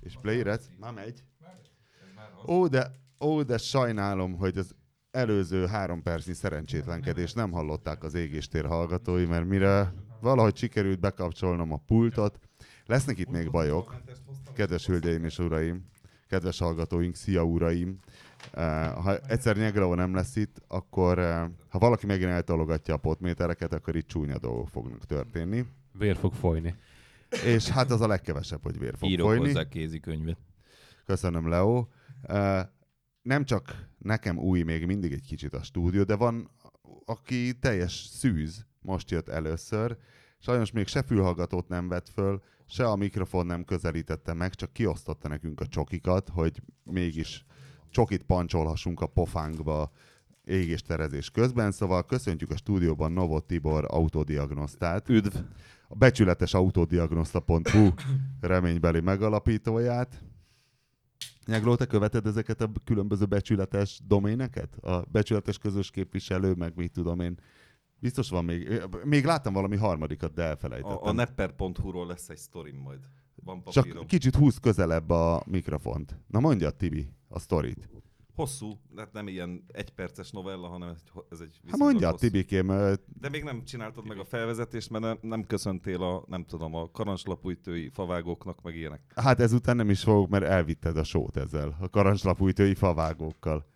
És playret? Már megy. Ó, de, ó, de sajnálom, hogy az előző három percnyi szerencsétlenkedés nem hallották az égéstér hallgatói, mert mire valahogy sikerült bekapcsolnom a pultot, lesznek itt még bajok, kedves hölgyeim és uraim, kedves hallgatóink, szia uraim. Eh, Ha egyszer Nyegrao nem lesz itt, akkor eh, ha valaki megint eltologatja a potmétereket, akkor itt csúnya dolgok fognak történni. Vér fog folyni. És hát az a legkevesebb, hogy vér fog Írok folyni. hozzá kézikönyvet. Köszönöm, Leo. Nem csak nekem új még mindig egy kicsit a stúdió, de van, aki teljes szűz, most jött először. Sajnos még se fülhallgatót nem vett föl, se a mikrofon nem közelítette meg, csak kiosztotta nekünk a csokikat, hogy mégis csokit pancsolhassunk a pofánkba égés terezés közben. Szóval köszöntjük a stúdióban Novot Tibor autodiagnosztát Üdv! A becsületes autodiagnosta.hu reménybeli megalapítóját. Nyagló, te követed ezeket a különböző becsületes doméneket? A becsületes közös képviselő, meg mit tudom én. Biztos van még, még láttam valami harmadikat, de elfelejtettem. A, a nepper.hu-ról lesz egy sztorim majd. Van Csak papírom. kicsit húz közelebb a mikrofont. Na mondja, Tibi, a sztorit. Hosszú, hát nem ilyen egyperces novella, hanem ez, ez egy Hát mondja, hosszú. Tibikém, ö, De még nem csináltad meg a felvezetést, mert nem, nem köszöntél a, nem tudom, a karancslapújtői favágóknak, meg ilyenek. hát ezután nem is fogok, mert elvitted a sót ezzel, a karancslapújtői favágókkal.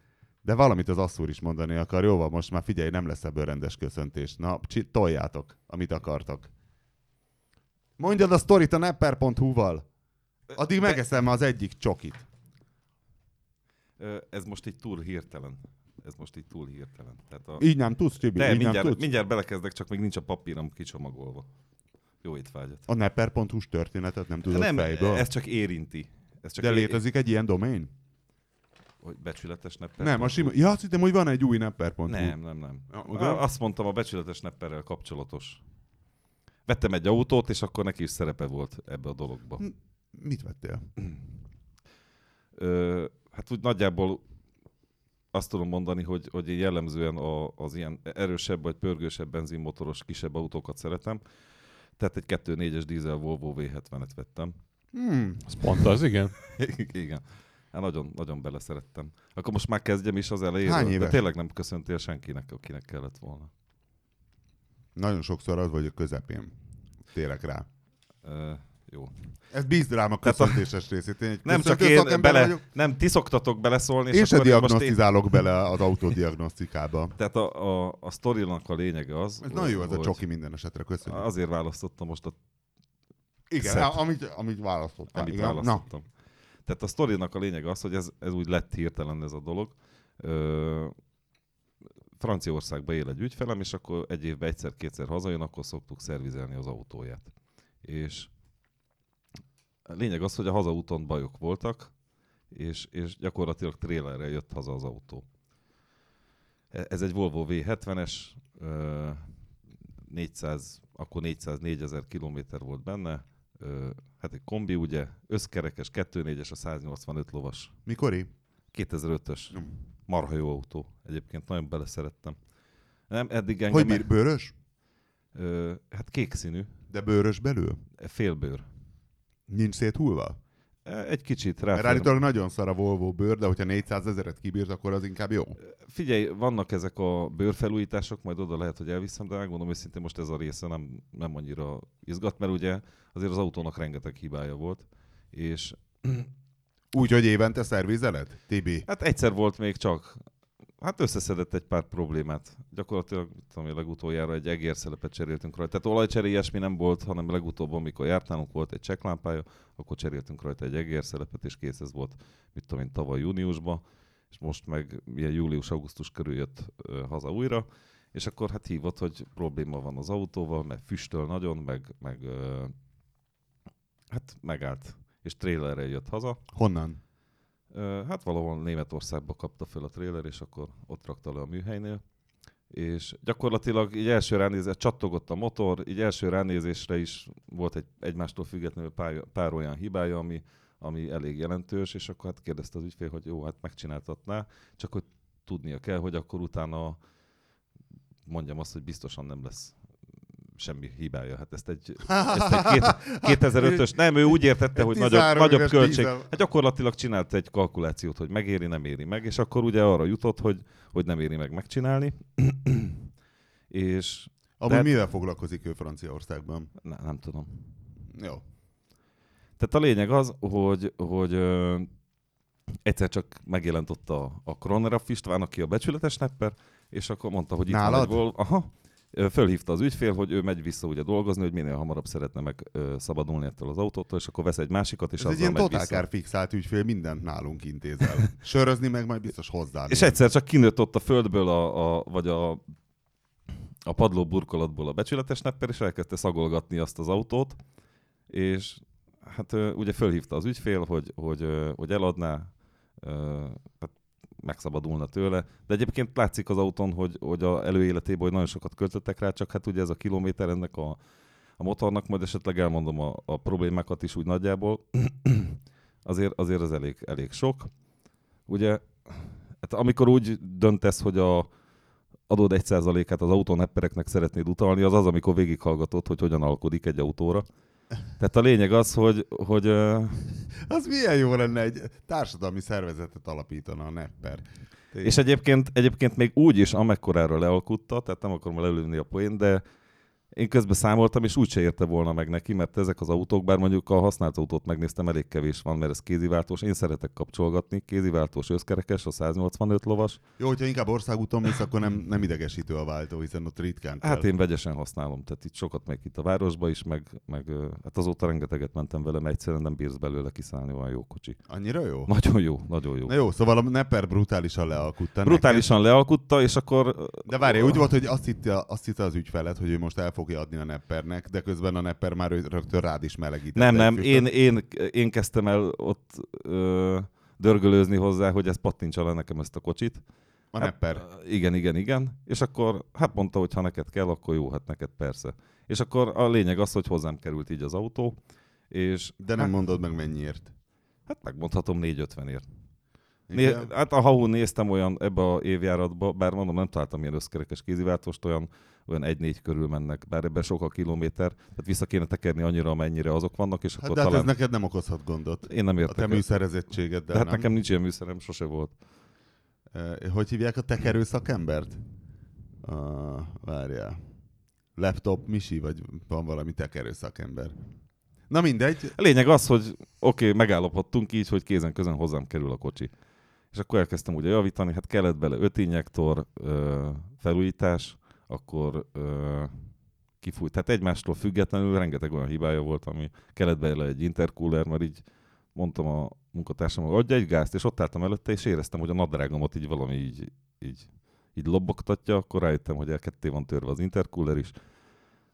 De valamit az asszúr is mondani akar. Jó van, most már figyelj, nem lesz ebből rendes köszöntés. Na, csi- toljátok, amit akartok. Mondjad a sztorit a nepper.hu-val. Addig De- megeszem az egyik csokit. Ez most így túl hirtelen. Ez most így túl hirtelen. Tehát a... Így nem tudsz, Tibi? De így nem mindjárt, tudsz? mindjárt belekezdek, csak még nincs a papírom kicsomagolva. Jó étvágyat. A nepper.hu-s történetet nem tudod nem, fejből? ez csak érinti. Ez csak De létezik egy ilyen domain? Hogy becsületes nepper. Nem, a sima... Ja, azt hittem, hogy van egy új nepper.hu. Nem, nem, nem. Ja, azt mondtam, a becsületes nepperrel kapcsolatos. Vettem egy autót, és akkor neki is szerepe volt ebbe a dologba. Mit vettél? Ö, hát úgy nagyjából azt tudom mondani, hogy, hogy én jellemzően a, az ilyen erősebb vagy pörgősebb benzinmotoros kisebb autókat szeretem. Tehát egy 2.4-es dízel Volvo V70-et vettem. Hmm. Az pont az, igen. Igen. Hát nagyon, nagyon beleszerettem. Akkor most már kezdjem is az elején. Hány De éves? tényleg nem köszöntél senkinek, akinek kellett volna. Nagyon sokszor az vagy a közepén. Térek rá. Ö, jó. Ez bízd rám a köszöntéses részét. Én Nem csak én bele, vagyok. nem, ti szoktatok beleszólni, és Én se most én, diagnosztizálok bele az autodiagnosztikába. Tehát a, a, a sztorinak a lényege az, Ez nagyon jó ez a hogy csoki minden esetre, köszönöm. Azért választottam most a Igen, szed. amit, amit választottál. amit Igen. Na, választottam. Tehát a sztorinak a lényege az, hogy ez, ez úgy lett hirtelen ez a dolog. Ö, Franciaországban él egy ügyfelem, és akkor egy évben egyszer-kétszer hazajön, akkor szoktuk szervizelni az autóját. És a lényeg az, hogy a hazaúton bajok voltak, és, és gyakorlatilag trélerrel jött haza az autó. E- Ez egy Volvo V70-es, ö, 400, akkor 404 ezer kilométer volt benne, hát egy kombi ugye, összkerekes, 2.4-es, a 185 lovas. mikori? 2005-ös. Mm. Marha jó autó. Egyébként nagyon beleszerettem. Nem, eddig engem... Hogy bír, bőrös? Ö, hát kék színű, De bőrös belül? félbőr. Nincs széthulva? E, Egy kicsit Mert rá. állítólag nagyon szar a Volvo bőr, de hogyha 400 ezeret kibírt, akkor az inkább jó. Figyelj, vannak ezek a bőrfelújítások, majd oda lehet, hogy elviszem, de megmondom őszintén, most ez a része nem, nem annyira izgat, mert ugye azért az autónak rengeteg hibája volt, és Úgy, hogy évente szervizeled? Tibi. hát egyszer volt még csak, hát összeszedett egy pár problémát. Gyakorlatilag, tudom, hogy legutoljára egy egérszelepet cseréltünk rajta. Tehát olajcseré ilyesmi nem volt, hanem legutóbb, amikor jártálunk, volt egy csekklámpája, akkor cseréltünk rajta egy egérszelepet, és kész ez volt, mit tudom én, tavaly júniusban, és most meg ilyen július-augusztus körül jött ö, haza újra, és akkor hát hívott, hogy probléma van az autóval, meg füstöl nagyon, meg, meg ö, hát megállt, és trélerrel jött haza. Honnan? Hát valahol Németországba kapta fel a tréler, és akkor ott rakta le a műhelynél. És gyakorlatilag így első ránézés, csattogott a motor, így első ránézésre is volt egy egymástól függetlenül pár, pár olyan hibája, ami, ami elég jelentős, és akkor hát kérdezte az ügyfél, hogy jó, hát megcsináltatná, csak hogy tudnia kell, hogy akkor utána mondjam azt, hogy biztosan nem lesz semmi hibája. Hát ezt egy, ezt egy két, 2005-ös, nem, ő úgy értette, hogy nagyobb, 13 nagyobb költség. Hát gyakorlatilag csinált egy kalkulációt, hogy megéri, nem éri meg, és akkor ugye arra jutott, hogy, hogy nem éri meg megcsinálni. és Amúgy Tehát- mivel foglalkozik ő Franciaországban? ne, nem tudom. Jó. Tehát a lényeg az, hogy, hogy ö, egyszer csak megjelent ott a, a Kroneraff István, aki a becsületes nepper, és akkor mondta, hogy itt van Nálad? egy vol... Aha. Fölhívta az ügyfél, hogy ő megy vissza ugye dolgozni, hogy minél hamarabb szeretne meg szabadulni ettől az autótól, és akkor vesz egy másikat, és Ez egy azzal ilyen megy totál fixált ügyfél, mindent nálunk intézel. Sörözni meg majd biztos hozzá. És egyszer csak kinőtt ott a földből, a, a, vagy a, a padló burkolatból a becsületes nepper, és elkezdte szagolgatni azt az autót, és hát ugye fölhívta az ügyfél, hogy, hogy, hogy eladná, tehát megszabadulna tőle. De egyébként látszik az autón, hogy, hogy a előéletében hogy nagyon sokat költöttek rá, csak hát ugye ez a kilométer ennek a, a motornak, majd esetleg elmondom a, a problémákat is úgy nagyjából. azért, azért az elég, elég sok. Ugye Hát amikor úgy döntesz, hogy a egy százalékát az autóneppereknek szeretnéd utalni, az az, amikor végighallgatod, hogy hogyan alkodik egy autóra. Tehát a lényeg az, hogy, hogy Az milyen jó lenne egy társadalmi szervezetet alapítana a Nepper. és egyébként, egyébként még úgy is, amekkorára lealkutta, tehát nem akarom lelőni a poén, de én közben számoltam, és úgyse érte volna meg neki, mert ezek az autók, bár mondjuk a használt autót megnéztem, elég kevés van, mert ez kéziváltós. Én szeretek kapcsolgatni, kéziváltós összkerekes, a 185 lovas. Jó, hogyha inkább országúton mész, akkor nem, nem idegesítő a váltó, hiszen ott ritkán kell. Hát én vegyesen használom, tehát itt sokat meg itt a városba is, meg, meg hát azóta rengeteget mentem vele, mert egyszerűen nem bírsz belőle kiszállni, olyan jó kocsi. Annyira jó? Nagyon jó, nagyon jó. Na jó, szóval a Nepper brutálisan lealkutta. Brutálisan lealkutta, és akkor... De várj, úgy volt, hogy azt hitte, azt hitte az ügyfeled, hogy ő most el fogja adni a Neppernek, de közben a Nepper már rögtön rád is melegítette. Nem, nem, én, én, én kezdtem el ott ö, dörgölőzni hozzá, hogy ez pattintsa le nekem ezt a kocsit. A Nepper. Hát, igen, igen, igen. És akkor hát mondta, hogy ha neked kell, akkor jó, hát neked persze. És akkor a lényeg az, hogy hozzám került így az autó, és De nem mondod meg mennyiért. hát megmondhatom 450-ért. Né, hát a Hahun néztem olyan ebbe a évjáratba, bár mondom, nem találtam ilyen összkerekes kéziváltóst, olyan, olyan 1-4 körül mennek, bár ebben sok a kilométer, tehát vissza kéne tekerni annyira, amennyire azok vannak, és Hát akkor de hát talán... ez neked nem okozhat gondot. Én nem A értek. te el. műszerezettségeddel, De hát nem? nekem nincs ilyen műszerem, sose volt. Eh, Hogy hívják a tekerő szakembert? Uh, várjál. Laptop Misi, vagy van valami tekerő szakember? Na mindegy. A lényeg az, hogy oké, okay, megállapodtunk így, hogy kézen közön hozzám kerül a kocsi. És akkor elkezdtem ugye javítani, hát kellett bele öt injektor, felújítás, akkor ö, kifújt. Tehát egymástól függetlenül rengeteg olyan hibája volt, ami kellett bele egy intercooler, mert így mondtam a munkatársam, hogy adja egy gázt, és ott álltam előtte, és éreztem, hogy a nadrágomat így valami így, így, így lobogtatja, akkor rájöttem, hogy el ketté van törve az intercooler is,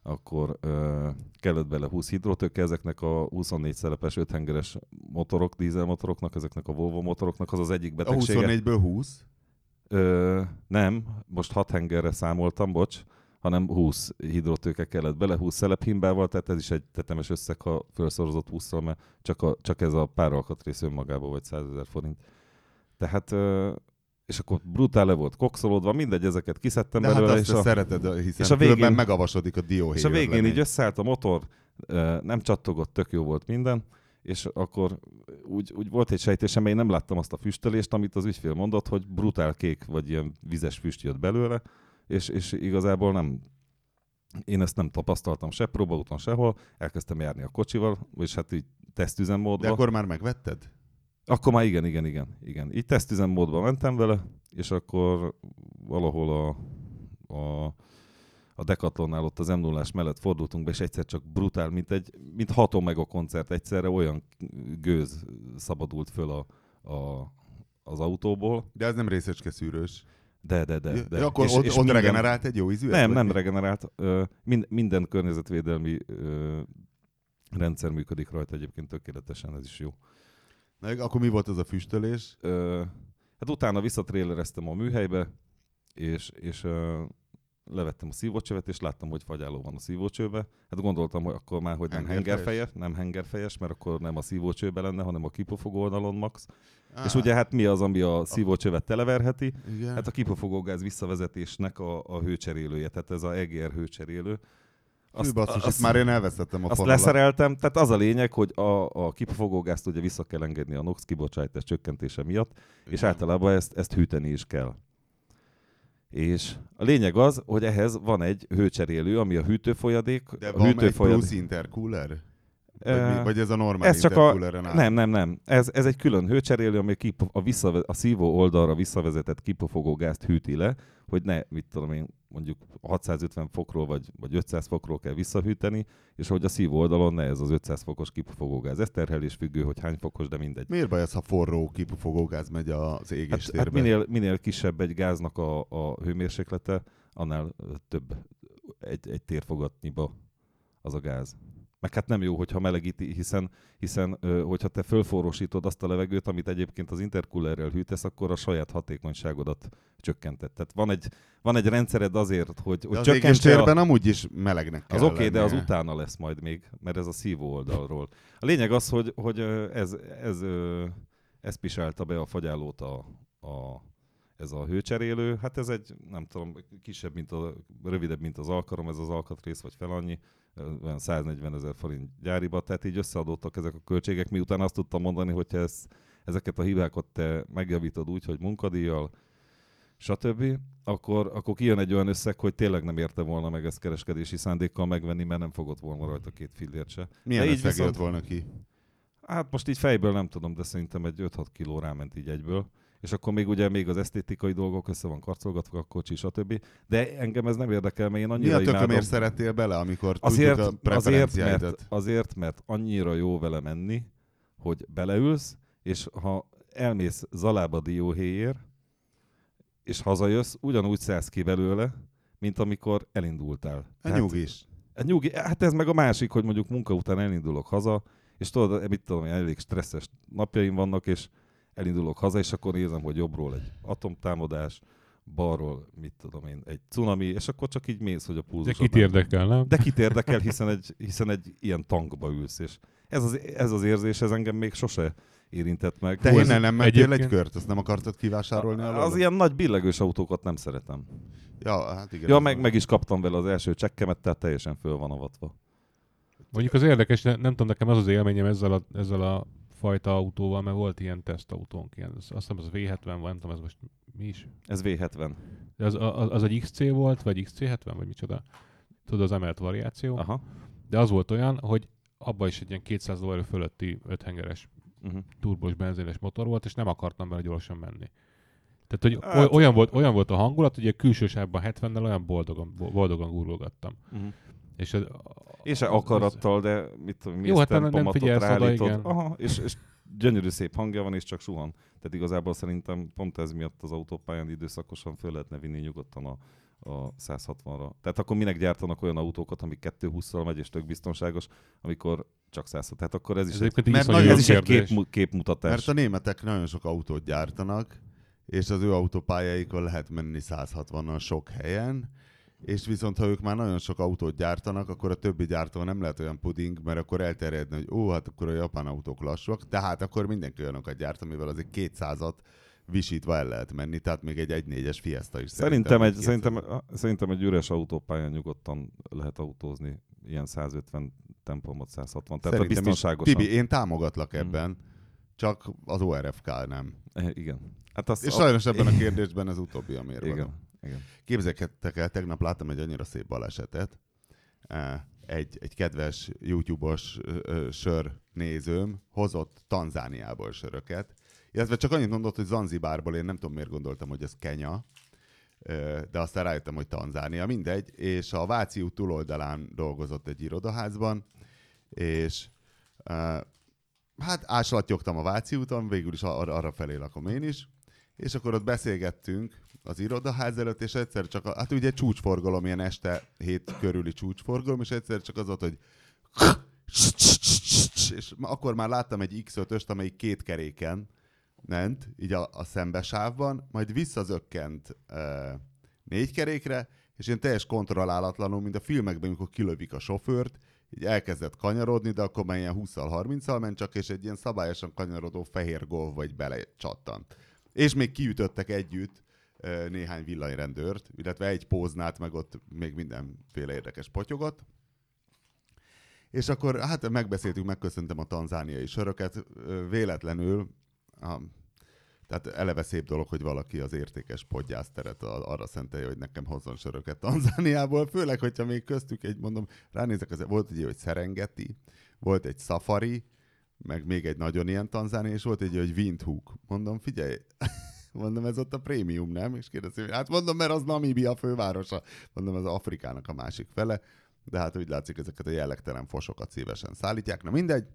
akkor ö, kellett bele 20 hidrotőke, ezeknek a 24 szelepes 5 hengeres motorok, dízelmotoroknak, ezeknek a Volvo motoroknak, az az egyik A betegsége. 24-ből 20. Ö, nem, most 6 hengerre számoltam, bocs, hanem 20 hidrotőke kellett bele, 20 szelephimbával, tehát ez is egy tetemes összeg, ha felszorozott 20-szal, mert csak, a, csak ez a pár alkatrész önmagában vagy 100 ezer forint. Tehát, ö, és akkor brutál le volt kokszolódva, mindegy, ezeket kiszedtem De hát belőle, azt és a, szereted, hiszen és a végén... megavasodik a dióhéj. és a végén ötlemény. így összeállt a motor, nem csattogott, tök jó volt minden, és akkor úgy, úgy volt egy sejtésem, én nem láttam azt a füstölést, amit az ügyfél mondott, hogy brutál kék vagy ilyen vizes füst jött belőle, és, és igazából nem, én ezt nem tapasztaltam se próbaúton, sehol, elkezdtem járni a kocsival, és hát így tesztüzemmódba. De akkor már megvetted? Akkor már igen, igen, igen, igen. Így tesztüzemmódba mentem vele, és akkor valahol a, a, a Decathlonnál ott az m 0 mellett fordultunk be, és egyszer csak brutál, mint egy, mint hat meg a koncert egyszerre, olyan gőz szabadult föl a, a, az autóból. De ez nem részecske szűrős. De, de, de. de. Ja, akkor És- ott, és ott minden- regenerált egy jó ízűet? Nem, nem mi? regenerált. Ö, mind, minden környezetvédelmi ö, rendszer működik rajta egyébként tökéletesen, ez is jó. Na, akkor mi volt az a füstölés? Ö, hát utána visszatrélereztem a műhelybe, és, és ö, levettem a szívócsövet, és láttam, hogy fagyáló van a szívócsőbe. Hát gondoltam, hogy akkor már, hogy nem Hengerfejes? nem hengerfejes, mert akkor nem a szívócsőbe lenne, hanem a kipufogó oldalon max. Á, És ugye hát mi az, ami a szívócsövet televerheti? igen. Hát a kipufogógáz visszavezetésnek a, a hőcserélője, tehát ez a EGR hőcserélő, Azt, basszus, azt, már én elvesztettem a Azt fonalat. leszereltem, tehát az a lényeg, hogy a, a kipufogógázt ugye vissza kell engedni a NOx kibocsátás csökkentése miatt, és általában ezt, ezt hűteni is kell. És a lényeg az, hogy ehhez van egy hőcserélő, ami a hűtőfolyadék. De a van egy hűtőfolyadék plusz intercooler? Vagy, mi, vagy ez a normál ez csak a, áll? nem, nem, nem. Ez, ez egy külön hőcserélő, ami kip, a, visszave, a szívó oldalra visszavezetett kipufogó gázt hűti le, hogy ne, mit tudom én, mondjuk 650 fokról vagy, vagy 500 fokról kell visszahűteni, és hogy a szívó oldalon ne ez az 500 fokos kipufogó gáz. Ez terhelés függő, hogy hány fokos, de mindegy. Miért baj ez, ha forró kipufogógáz megy az Hát, égéstérbe? hát minél, minél kisebb egy gáznak a, a hőmérséklete, annál több egy, egy térfogatnyiba az a gáz. Meg hát nem jó, hogyha melegíti, hiszen, hiszen hogyha te fölforrósítod azt a levegőt, amit egyébként az intercoolerrel hűtesz, akkor a saját hatékonyságodat csökkented. Tehát van egy, van egy rendszered azért, hogy, hogy az csökkentse égéstérben a... amúgy is melegnek kell Az oké, okay, de az utána lesz majd még, mert ez a szívó oldalról. A lényeg az, hogy, hogy ez, ez, ez pisálta be a fagyálót a, a, ez a hőcserélő. Hát ez egy, nem tudom, kisebb, mint a, rövidebb, mint az alkarom, ez az alkatrész, vagy fel annyi, olyan 140 ezer forint gyáriba, tehát így összeadottak ezek a költségek, miután azt tudtam mondani, hogy ez, ezeket a hibákat te megjavítod úgy, hogy munkadíjjal, stb., akkor, akkor kijön egy olyan összeg, hogy tényleg nem érte volna meg ezt kereskedési szándékkal megvenni, mert nem fogott volna rajta két fillért se. Milyen De így viszont- jött volna ki? Hát most így fejből nem tudom, de szerintem egy 5-6 kiló ráment így egyből. És akkor még ugye még az esztétikai dolgok össze van karcolgatva, a kocsi, stb. De engem ez nem érdekel, mert én Mi annyira a tökömért imádom. szerettél bele, amikor Azért, tudjuk a azért, mert, azért, mert annyira jó vele menni, hogy beleülsz, és ha elmész Zalába dióhéjér, és hazajössz, ugyanúgy szállsz ki belőle, mint amikor elindultál. Hát nyugis. Hát nyugi, hát ez meg a másik, hogy mondjuk munka után elindulok haza, és tudod, mit tudom, elég stresszes napjaim vannak, és elindulok haza, és akkor nézem, hogy jobbról egy atomtámadás, balról, mit tudom én, egy cunami, és akkor csak így mész, hogy a De pulzus. kit érdekel, nem? De kit érdekel, hiszen egy, hiszen egy ilyen tankba ülsz, és ez az, ez az érzés, ez engem még sose érintett meg. Te innen nem mentél egy egyébként- kört? Azt nem akartad kivásárolni alól? az ilyen nagy billegős autókat nem szeretem. Ja, hát igen. Ja, meg, meg is kaptam vele az első csekkemet, tehát teljesen föl van avatva. Mondjuk az érdekes, ne- nem tudom, nekem az az élményem ezzel a, ezzel a fajta autóval, mert volt ilyen tesztautónk, ilyen, azt hiszem az V70, vagy nem tudom, ez most mi is. Ez V70. De az, az, az egy XC volt, vagy XC70, vagy micsoda? Tudod, az emelt variáció. Aha. De az volt olyan, hogy abban is egy ilyen 200 lóerő fölötti 5 hengeres Uh-huh. turbos benzines motor volt, és nem akartam vele gyorsan menni. Tehát, hogy Hát- olyan, volt, olyan volt a hangulat, hogy a külső sávban 70-nel olyan boldogan, bo- boldogan gurulgattam. Uh-huh. És, az, És akarattal, de mit tudom, Jó, hát nem- nem figyelsz oda, igen. Aha, és, és gyönyörű szép hangja van, és csak suhan. Tehát igazából szerintem pont ez miatt az autópályán időszakosan föl lehetne vinni nyugodtan a, a 160-ra. Tehát akkor minek gyártanak olyan autókat, ami 220-szal megy, és tök biztonságos, amikor csak 160. Tehát akkor ez is, ez egy, egyébként Mert nagyon- ez is egy kép, képmutatás. Mert a németek nagyon sok autót gyártanak, és az ő autópályáikon lehet menni 160-nal sok helyen, és viszont ha ők már nagyon sok autót gyártanak, akkor a többi gyártó nem lehet olyan puding, mert akkor elterjedne, hogy ó, hát akkor a japán autók lassúak, tehát akkor mindenki olyanokat gyárt, amivel azért 200-at visítva el lehet menni, tehát még egy 1.4-es Fiesta is Szerintem egy, 200-at. szerintem, szerintem egy üres autópályán nyugodtan lehet autózni ilyen 150 tempomot, 160. Tehát Szerintem a biztonságosan. Tibi, én támogatlak Mm. ebben, csak az ORFK nem. Eh, Igen. Hát az, És sajnos ebben a kérdésben ez utóbbi a mérvadó. Igen. Igen. Képzeljétek el, tegnap láttam egy annyira szép balesetet. Egy, egy kedves YouTube-os sör nézőm hozott Tanzániából söröket, illetve csak annyit mondott, hogy Zanzibárból, én nem tudom miért gondoltam, hogy ez Kenya, de aztán rájöttem, hogy Tanzánia, mindegy, és a Váci út túloldalán dolgozott egy irodaházban, és hát áslattyogtam a Váci úton, végül is ar- arra felé lakom én is, és akkor ott beszélgettünk az irodaház előtt, és egyszer csak, a, hát ugye csúcsforgalom, ilyen este hét körüli csúcsforgalom, és egyszer csak az volt, hogy és akkor már láttam egy X5-öst, amelyik két keréken ment, így a, a szembesávban, majd visszazökkent uh, négy kerékre, és én teljes kontrollálatlanul, mint a filmekben, amikor kilövik a sofőrt, így elkezdett kanyarodni, de akkor már ilyen 20-30-al ment csak, és egy ilyen szabályosan kanyarodó fehér golf vagy bele csattant. És még kiütöttek együtt néhány villanyrendőrt, illetve egy póznát, meg ott még mindenféle érdekes potyogott. És akkor hát megbeszéltük, megköszöntem a tanzániai söröket, véletlenül, a, tehát eleve szép dolog, hogy valaki az értékes podgyászteret arra szentelje, hogy nekem hozzon söröket Tanzániából, főleg, hogyha még köztük egy, mondom, ránézek, az, volt egy, hogy Serengeti, volt egy Safari, meg még egy nagyon ilyen tanzáni, és volt egy, hogy Windhoek. Mondom, figyelj, mondom, ez ott a prémium, nem? És kérdezi, hát mondom, mert az Namíbia fővárosa. Mondom, ez Afrikának a másik fele. De hát úgy látszik, ezeket a jellegtelen fosokat szívesen szállítják. Na mindegy.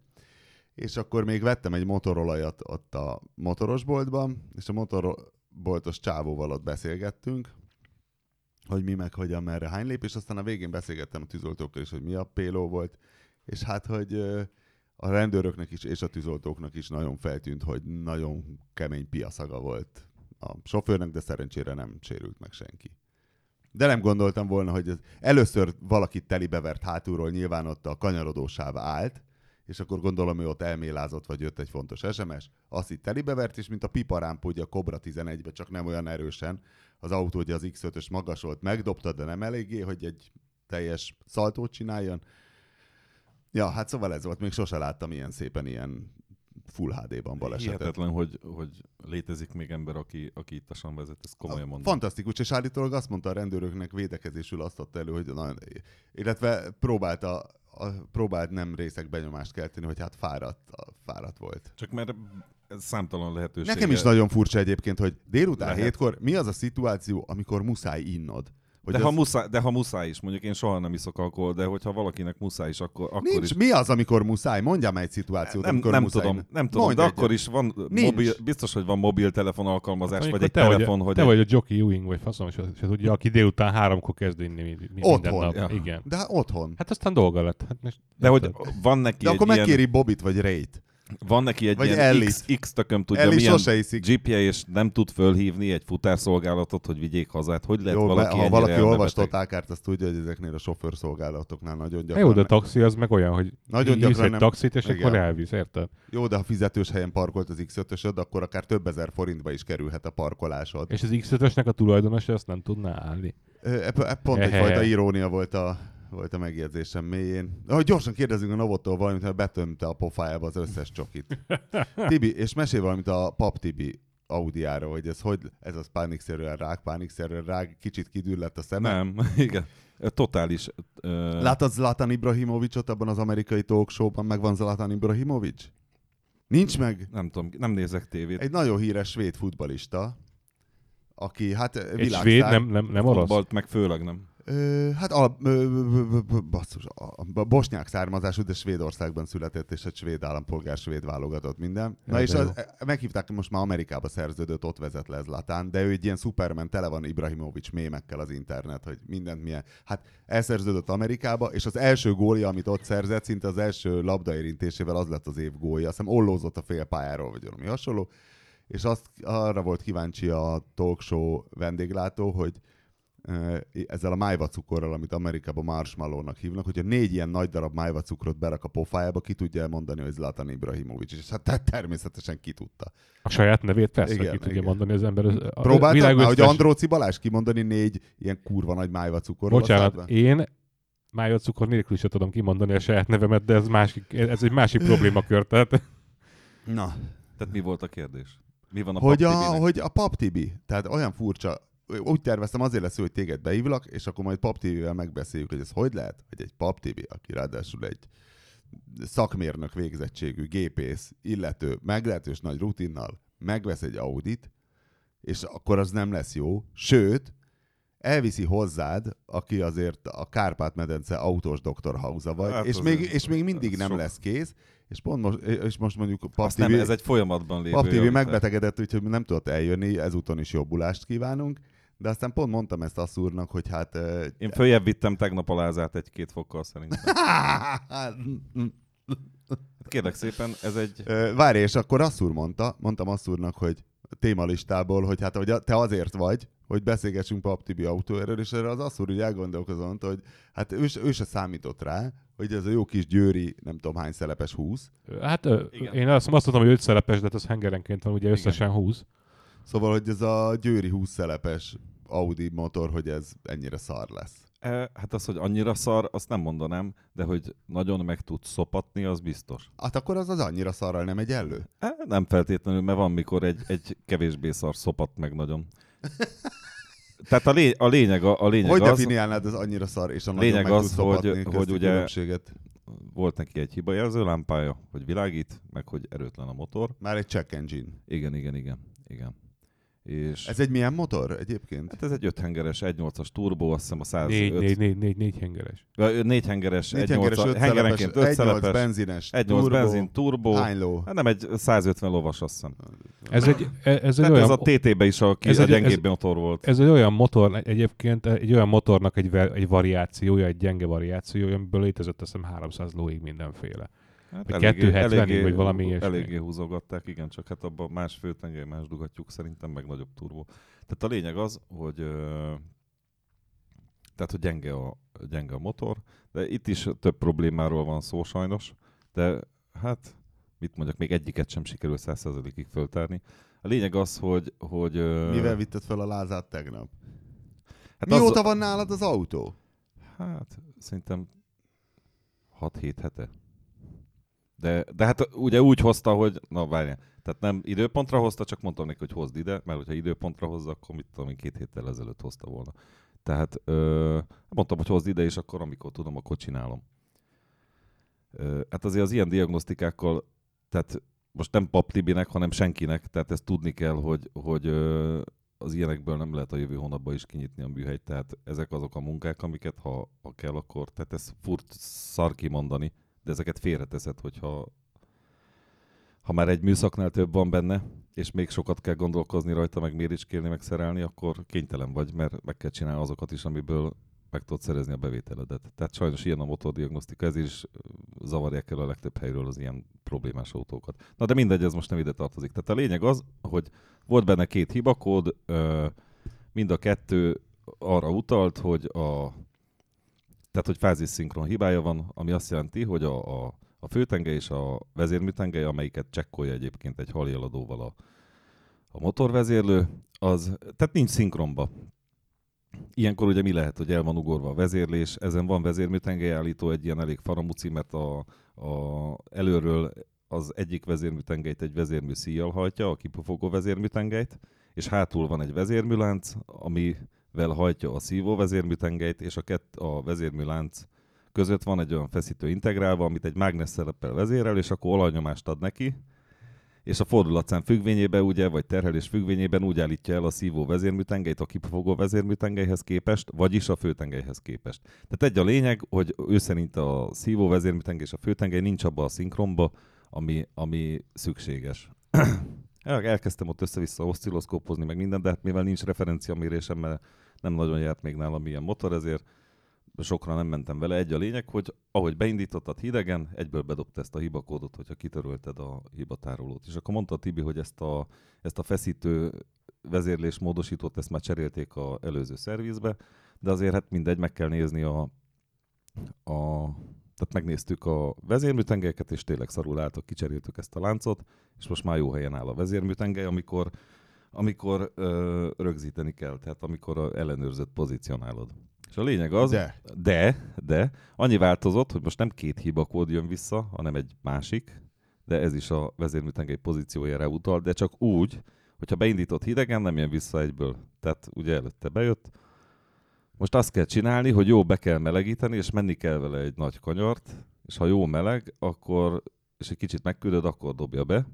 És akkor még vettem egy motorolajat ott a motorosboltban, és a motorboltos csávóval ott beszélgettünk, hogy mi meg hogyan, merre, hány lép, és aztán a végén beszélgettem a tűzoltókkal is, hogy mi a péló volt, és hát, hogy a rendőröknek is és a tűzoltóknak is nagyon feltűnt, hogy nagyon kemény piaszaga volt a sofőrnek, de szerencsére nem sérült meg senki. De nem gondoltam volna, hogy ez először valakit telibevert hátulról, nyilván ott a kanyarodósáv állt, és akkor gondolom, hogy ott elmélázott, vagy jött egy fontos SMS, azt itt telibevert, és mint a piparámpa ugye a Cobra 11-be, csak nem olyan erősen, az autó ugye az X5-ös magasolt, megdobta, de nem eléggé, hogy egy teljes szaltót csináljon. Ja, hát szóval ez volt, még sose láttam ilyen szépen ilyen full HD-ban balesetet. Hihetetlen, hogy, hogy létezik még ember, aki, aki ittasan vezet, ezt komolyan mondom. Fantasztikus, és állítólag azt mondta a rendőröknek védekezésül azt adta elő, hogy nagyon, illetve próbálta, a, próbált nem részek benyomást kelteni, hogy hát fáradt, fáradt volt. Csak mert ez számtalan lehetőség. Nekem is nagyon furcsa egyébként, hogy délután Lehet. hétkor mi az a szituáció, amikor muszáj innod? Hogy De az... ha, muszáj, de ha muszáj is, mondjuk én soha nem iszok alkohol, de hogyha valakinek muszáj is, akkor, akkor Nincs, is. mi az, amikor muszáj? Mondjam egy szituációt, Nem, amikor nem muszáj. tudom, nem tudom, Mondj de akkor is van Nincs. mobil, biztos, hogy van mobiltelefon alkalmazás, Mondjuk, vagy egy hogy te telefon, vagy, hogy te egy... vagy a Jockey Ewing, vagy faszom, és, és tudja, aki délután háromkor kezd inni mi, mi, minden Otthon, nap. ja. Igen. De hát otthon. Hát aztán dolga lett. Hát most, De hogy van neki De egy akkor ilyen, megkéri Bobit vagy Rayt. Van neki egy vagy ilyen. X, X tököm tudja, Ellie milyen sose iszik. És nem tud fölhívni egy futárszolgálatot, hogy vigyék hazát. Hogy lehet Jó, valaki ha valaki olvast elmebeteg? otálkárt, azt tudja, hogy ezeknél a sofőrszolgálatoknál nagyon Na gyakran. jó, de a taxi az meg olyan, hogy Nagyon gyakran egy nem- taxit, és Igen. akkor elvisz, érted? Jó, de ha fizetős helyen parkolt az X5-ösöd, akkor akár több ezer forintba is kerülhet a parkolásod. És az X5-ösnek a tulajdonosa ezt nem tudná állni. E- e- Pont egyfajta irónia volt a, volt a megjegyzésem mélyén. Ahogy gyorsan kérdezünk a Novottól valamit, mert betömte a pofájába az összes csokit. Tibi, és mesél valamit a Pap Tibi Audiáról, hogy ez hogy, ez az pánikszerűen rák, pánikszerűen rák, kicsit kidüllett a szeme. Nem, igen. Totális. Uh, Látod Zlatan Ibrahimovicsot abban az amerikai talk show-ban? Megvan Zlatan Ibrahimovics? Nincs meg? nem tudom, nem nézek tévét. Egy nagyon híres svéd futbalista, aki hát Egy világsztár. svéd, nem, nem, nem orosz? Futballt meg főleg nem. Ö, hát a, ö, basszus, a, a bosnyák származású, de Svédországban született, és egy svéd állampolgár, svéd válogatott minden. Na Ja, és az, meghívták, most már Amerikába szerződött, ott vezet le Zlatán, de ő egy ilyen Superman, tele van Ibrahimovics mémekkel az internet, hogy mindent milyen. Hát elszerződött Amerikába, és az első gólja, amit ott szerzett, szinte az első labdaérintésével az lett az év gólja. Azt hiszem ollózott a fél pályáról, vagy valami hasonló. És azt arra volt kíváncsi a talk show vendéglátó, hogy ezzel a májvacukorral, amit Amerikában marshmallow-nak hívnak, hogyha négy ilyen nagy darab májvacukrot berak a pofájába, ki tudja mondani, hogy Zlatan Ibrahimovic. És hát te- természetesen ki tudta. A saját nevét persze Igen, ki tudja igen. mondani az ember. Az, Próbáltad már, hogy Andróci Balázs kimondani négy ilyen kurva nagy májvacukorról? Bocsánat, én májacukor nélkül is tudom kimondani a saját nevemet, de ez, másik, ez egy másik problémakör. Tehát Na, Tehát mi volt a kérdés? Mi van a hogy Pap a, hogy a Pap Tibi, tehát olyan furcsa, úgy terveztem, azért lesz, hogy téged beívlak, és akkor majd Pap Tibivel megbeszéljük, hogy ez hogy lehet, hogy egy Pap Tibi, aki ráadásul egy szakmérnök végzettségű gépész, illető, meglehetős nagy rutinnal megvesz egy Audit, és akkor az nem lesz jó. Sőt, elviszi hozzád, aki azért a Kárpát-medence autós doktorhauza vagy, Hát és, még, és még mindig nem sok. lesz kész, és, pont most, és most mondjuk Pap Azt nem, TV ez egy folyamatban lévő. Pap TV megbetegedett, úgyhogy nem tudott eljönni, ezúton is jobbulást kívánunk. De aztán pont mondtam ezt a szúrnak, hogy hát... Én följebb vittem tegnap a lázát egy-két fokkal szerintem. Hát Kérlek szépen, ez egy... Várj, és akkor Asszúr mondta, mondtam Asszúrnak, hogy témalistából, hogy hát hogy te azért vagy, hogy beszélgessünk Pap Tibi autóerről, és erre az Asszúr úgy elgondolkozott, hogy hát ő, se- ő se számított rá, hogy ez a jó kis győri, nem tudom hány szelepes húsz. hát ö, Igen. én azt, azt mondom, hogy öt szerepes, de hát az hengerenként van, ugye összesen 20. Szóval, hogy ez a győri 20 szelepes Audi motor, hogy ez ennyire szar lesz. E, hát az, hogy annyira szar, azt nem mondanám, de hogy nagyon meg tud szopatni, az biztos. Hát akkor az az annyira szarral nem egy elő? E, nem feltétlenül, mert van, mikor egy, egy kevésbé szar szopat meg nagyon. Tehát a, lé, a lényeg, a, a lényeg Hogy az, definiálnád az annyira szar és a Lényeg az, hogy- hogy ugye- különbséget? volt neki egy hibajelző lámpája, hogy világít, meg hogy erőtlen a motor. Már egy check engine. Igen, igen, igen, igen. És Ez egy milyen motor egyébként? hát ez egy 5 hengeres, 1.8-as turbo, azt hiszem a 105. Négy, négy, négy, négy, négy hengeres. Ö, Négy hengeres, Négy 1.8 hengeres, öt szelepes, hengerenként 5 egy nyolc szelepes, benzines, 1.8 turbo, benzin, turbo, hány ló? hát nem egy 150 lovas, azt hiszem. Ez egy, e- ez egy olyan, ez a TT-be is a, ki, ez a egy- gyengébb motor volt. ez egy olyan motor, egyébként egy olyan motornak egy, egy variációja, egy gyenge variációja, amiből létezett azt hiszem 300 lóig mindenféle. Hát vagy 270-ig, vagy valami ilyesmi. Eléggé húzogatták, igen, csak hát abban más főtengely, más dugatjuk szerintem, meg nagyobb turbo. Tehát a lényeg az, hogy tehát, hogy gyenge a, gyenge a motor, de itt is több problémáról van szó sajnos, de hát mit mondjak, még egyiket sem sikerül 100%-ig föltárni. A lényeg az, hogy... hogy Mivel vitted fel a lázát tegnap? hát Mióta van nálad az autó? Hát szerintem 6-7 hete. De, de hát ugye úgy hozta, hogy, na várjál, tehát nem időpontra hozta, csak mondtam neki, hogy hozd ide, mert hogyha időpontra hozza, akkor mit tudom én, két héttel ezelőtt hozta volna. Tehát ö, mondtam, hogy hozd ide, és akkor amikor tudom, akkor csinálom. Ö, hát azért az ilyen diagnosztikákkal, tehát most nem Pap Tibinek, hanem senkinek, tehát ezt tudni kell, hogy, hogy ö, az ilyenekből nem lehet a jövő hónapban is kinyitni a műhelyt, tehát ezek azok a munkák, amiket ha, ha kell, akkor, tehát ez furt szar kimondani, de ezeket félreteszed, hogyha ha már egy műszaknál több van benne, és még sokat kell gondolkozni rajta, meg méricskélni, meg szerelni, akkor kénytelen vagy, mert meg kell csinálni azokat is, amiből meg tudod szerezni a bevételedet. Tehát sajnos ilyen a motordiagnosztika, ezért is zavarják el a legtöbb helyről az ilyen problémás autókat. Na de mindegy, ez most nem ide tartozik. Tehát a lényeg az, hogy volt benne két hibakód, mind a kettő arra utalt, hogy a tehát, hogy fázisszinkron hibája van, ami azt jelenti, hogy a, a, a főtengely és a vezérműtengely, amelyiket csekkolja egyébként egy haljeladóval a, a motorvezérlő, az, tehát nincs szinkronba. Ilyenkor ugye mi lehet, hogy el van ugorva a vezérlés, ezen van vezérműtengelyállító, egy ilyen elég faramuci, mert a, a előről az egyik vezérműtengelyt egy vezérmű szíjjal hajtja, a kipufogó vezérműtengelyt, és hátul van egy vezérműlánc, amivel hajtja a szívó vezérműtengelyt, és a, kett, a vezérműlánc között van egy olyan feszítő integrálva, amit egy mágnes szereppel vezérel, és akkor olajnyomást ad neki, és a fordulatszám függvényében, ugye, vagy terhelés függvényében úgy állítja el a szívó vezérműtengelyt a kipufogó vezérműtengelyhez képest, vagyis a főtengelyhez képest. Tehát egy a lényeg, hogy ő szerint a szívó vezérműtengely és a főtengely nincs abba a szinkronba, ami, ami szükséges. El- Elkezdtem ott össze-vissza oszcilloszkópozni, meg minden, de hát mivel nincs referenciamérésem, mert nem nagyon járt még nálam ilyen motor, ezért sokra nem mentem vele. Egy a lényeg, hogy ahogy beindítottad hidegen, egyből bedobta ezt a hibakódot, hogyha kitörölted a hibatárolót. És akkor mondta a Tibi, hogy ezt a, ezt a feszítő vezérlés módosítót, ezt már cserélték a előző szervizbe, de azért hát mindegy, meg kell nézni a, a tehát megnéztük a vezérműtengelyeket, és tényleg szarul álltak, kicseréltük ezt a láncot, és most már jó helyen áll a vezérműtengely, amikor, amikor ö, rögzíteni kell, tehát amikor a ellenőrzött pozícionálod. És a lényeg az, De. de, de, annyi változott, hogy most nem két hibakód jön vissza, hanem egy másik, de ez is a vezérműtengely pozíciójára utal, de csak úgy, hogyha beindított hidegen, nem jön vissza egyből. Tehát ugye előtte bejött. Most azt kell csinálni, hogy jó be kell melegíteni, és menni kell vele egy nagy kanyart, és ha jó meleg, akkor, és egy kicsit megküldöd, akkor dobja be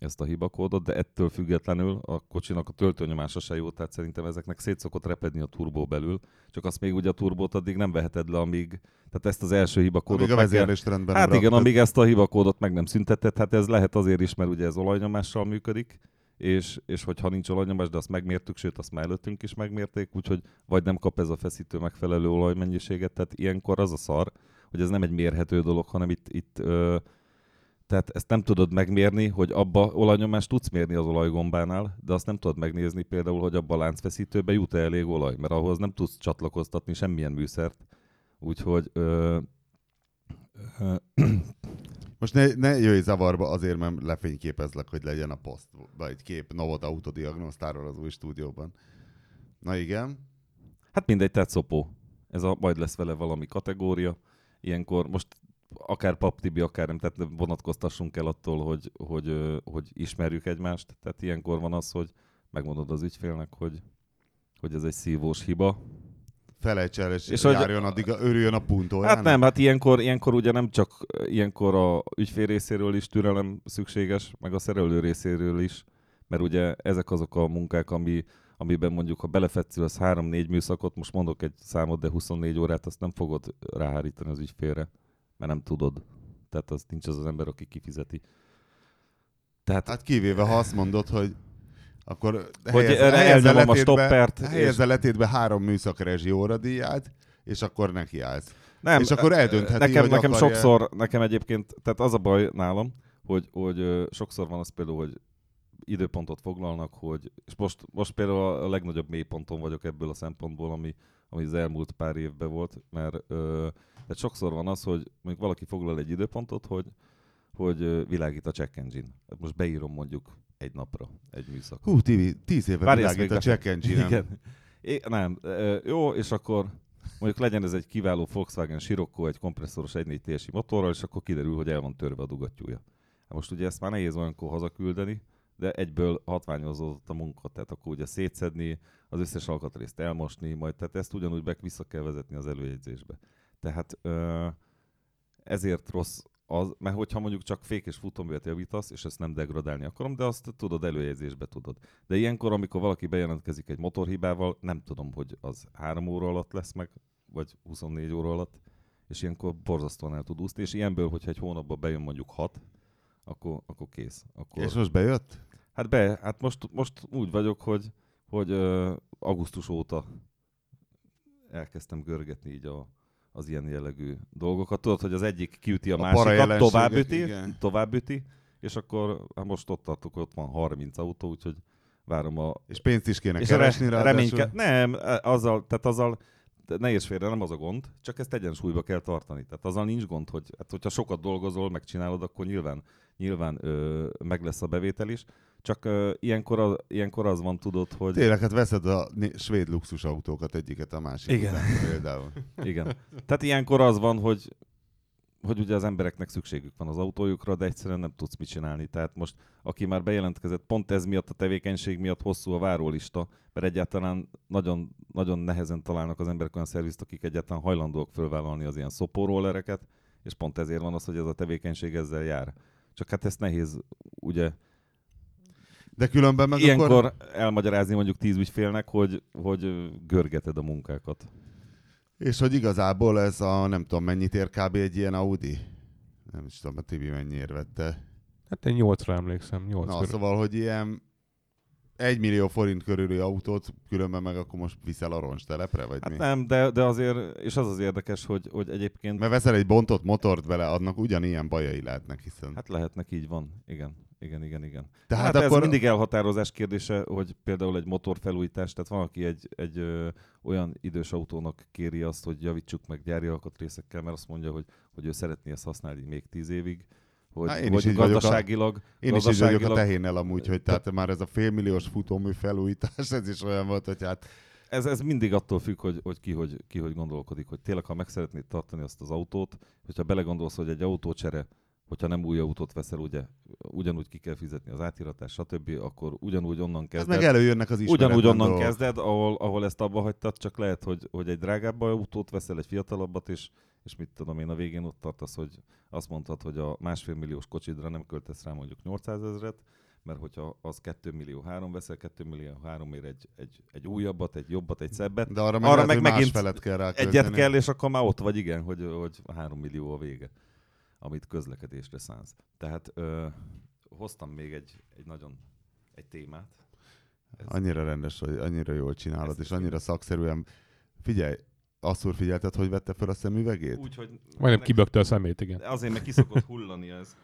ezt a hibakódot, de ettől függetlenül a kocsinak a töltőnyomása se jó, tehát szerintem ezeknek szét szokott repedni a turbó belül, csak azt még ugye a turbót addig nem veheted le, amíg, tehát ezt az első hibakódot Amíg a vezérlést rendben Hát igen, raktad. amíg ezt a hibakódot meg nem szüntetett, hát ez lehet azért is, mert ugye ez olajnyomással működik, és, és hogyha nincs olajnyomás, de azt megmértük, sőt azt már előttünk is megmérték, úgyhogy vagy nem kap ez a feszítő megfelelő olajmennyiséget, tehát ilyenkor az a szar, hogy ez nem egy mérhető dolog, hanem itt, itt ö, tehát ezt nem tudod megmérni, hogy abba olajnyomást tudsz mérni az olajgombánál, de azt nem tudod megnézni például, hogy abba a láncfeszítőbe jut-e elég olaj, mert ahhoz nem tudsz csatlakoztatni semmilyen műszert. Úgyhogy ö, ö, Most ne, ne jöjj zavarba azért, mert lefényképezlek, hogy legyen a poszt, vagy egy kép Novot Autodiagnosztáról az új stúdióban. Na igen. Hát mindegy, tehát szopó. ez a majd lesz vele valami kategória. Ilyenkor most akár Pap Tibi, akár nem, tehát vonatkoztassunk el attól, hogy, hogy, hogy ismerjük egymást. Tehát ilyenkor van az, hogy megmondod az ügyfélnek, hogy, hogy ez egy szívós hiba, felejts el, és, és járjon hogy, addig, örüljön a puntóján. Hát nem, hát ilyenkor, ilyenkor ugye nem csak ilyenkor a ügyfél részéről is türelem szükséges, meg a szerelő részéről is, mert ugye ezek azok a munkák, ami, amiben mondjuk, ha belefetszül az 3-4 műszakot, most mondok egy számot, de 24 órát, azt nem fogod ráhárítani az ügyfélre, mert nem tudod. Tehát az nincs az az ember, aki kifizeti. Tehát, hát kivéve, ha azt mondod, hogy akkor hogy helyez, a stoppert. Helyez és... letétbe három műszak rezsi óradíját, és akkor nekiállsz. Nem, és akkor eldöntheti, nekem, hogy nekem akarja... sokszor, nekem egyébként, tehát az a baj nálam, hogy, hogy sokszor van az például, hogy időpontot foglalnak, hogy, és most, most például a legnagyobb mélyponton vagyok ebből a szempontból, ami, ami az elmúlt pár évben volt, mert ö, tehát sokszor van az, hogy mondjuk valaki foglal egy időpontot, hogy, hogy világít a check engine. Most beírom mondjuk egy napra, egy műszak. Hú, Tibi, tíz éve Várj, világít a check engine Igen. É, nem, jó, és akkor mondjuk legyen ez egy kiváló Volkswagen Sirocco, egy kompresszoros 1.4 TSI motorral, és akkor kiderül, hogy el van törve a dugattyúja. Hát most ugye ezt már nehéz olyankor hazaküldeni, de egyből hatványozódott a munka, tehát akkor ugye szétszedni, az összes alkatrészt elmosni, majd tehát ezt ugyanúgy be vissza kell vezetni az előjegyzésbe. Tehát ezért rossz az, mert hogyha mondjuk csak fék és futóművet javítasz, és ezt nem degradálni akarom, de azt tudod, előjegyzésbe tudod. De ilyenkor, amikor valaki bejelentkezik egy motorhibával, nem tudom, hogy az 3 óra alatt lesz meg, vagy 24 óra alatt, és ilyenkor borzasztóan el tud úszni, és ilyenből, hogyha egy hónapban bejön mondjuk 6, akkor, akkor kész. Akkor... És most bejött? Hát be, hát most, most úgy vagyok, hogy, hogy uh, augusztus óta elkezdtem görgetni így a, az ilyen jellegű dolgokat. Tudod, hogy az egyik kiüti a, a másikat, továbbüti, továbbüti, és akkor hát most ott tartok, ott van 30 autó, úgyhogy várom a... És pénzt is kéne és keresni rá. Reményke... Nem, azzal, tehát azzal ne érts félre, nem az a gond, csak ezt egyensúlyba kell tartani. Tehát azzal nincs gond, hogy hát, hogyha sokat dolgozol, megcsinálod, akkor nyilván, nyilván ö, meg lesz a bevétel is. Csak uh, ilyenkor, az, ilyenkor az van, tudod, hogy... Tényleg, hát veszed a svéd luxusautókat egyiket a másik Igen. után, például. Igen. Tehát ilyenkor az van, hogy hogy ugye az embereknek szükségük van az autójukra, de egyszerűen nem tudsz mit csinálni. Tehát most, aki már bejelentkezett, pont ez miatt a tevékenység miatt hosszú a várólista, mert egyáltalán nagyon, nagyon nehezen találnak az emberek olyan szervizt, akik egyáltalán hajlandóak fölvállalni az ilyen szopóróllereket, és pont ezért van az, hogy ez a tevékenység ezzel jár. Csak hát ezt nehéz ugye de különben meg Ilyenkor akkor... elmagyarázni mondjuk tíz ügyfélnek, hogy, hogy görgeted a munkákat. És hogy igazából ez a nem tudom mennyit ér kb. egy ilyen Audi? Nem is tudom, a Tibi mennyiért vette. Hát én nyolcra emlékszem. Nyolc Na, körül. szóval, hogy ilyen egy millió forint körüli autót, különben meg akkor most viszel a roncstelepre, vagy hát mi? nem, de, de azért, és az az érdekes, hogy, hogy egyébként... Mert veszel egy bontott motort vele, adnak ugyanilyen bajai lehetnek, hiszen... Hát lehetnek, így van, igen. Igen, igen, igen. Tehát hát akkor... ez mindig elhatározás kérdése, hogy például egy motorfelújítás, tehát van, aki egy, egy ö, olyan idős autónak kéri azt, hogy javítsuk meg gyári alkatrészekkel, mert azt mondja, hogy, hogy ő szeretné ezt használni még tíz évig, hogy, Há, én hogy is gazdaságilag... A, én gazdaságilag... is így vagyok a tehénnel amúgy, hogy tehát már ez a félmilliós futómű felújítás, ez is olyan volt, hogy hát... Ez, ez mindig attól függ, hogy, hogy, ki, hogy ki hogy gondolkodik, hogy tényleg, ha meg szeretnéd tartani azt az autót, hogyha belegondolsz, hogy egy autócsere hogyha nem új autót veszel, ugye ugyanúgy ki kell fizetni az átiratás, stb., akkor ugyanúgy onnan kezded. Ez meg előjönnek az Ugyanúgy onnan dolgok. kezded, ahol, ahol ezt abba hagytad, csak lehet, hogy, hogy egy drágább autót veszel, egy fiatalabbat, és, és mit tudom én, a végén ott tartasz, hogy azt mondtad, hogy a másfél milliós kocsidra nem költesz rá mondjuk 800 ezeret, mert hogyha az 2 millió három veszel, 2 millió háromért egy, egy, egy újabbat, egy jobbat, egy szebbet, De arra meg, arra lehet, meg megint kell rá egyet kell, és akkor már ott vagy, igen, hogy, hogy 3 millió a vége amit közlekedésre szánsz. Tehát ö, hoztam még egy, egy nagyon egy témát. Ez annyira rendes, hogy annyira jól csinálod, és annyira szakszerűen. Figyelj, Asszúr figyelted, hogy vette fel a szemüvegét? Úgy, hogy... Majdnem kibökte a szemét, igen. Azért, mert kiszokott hullani ez.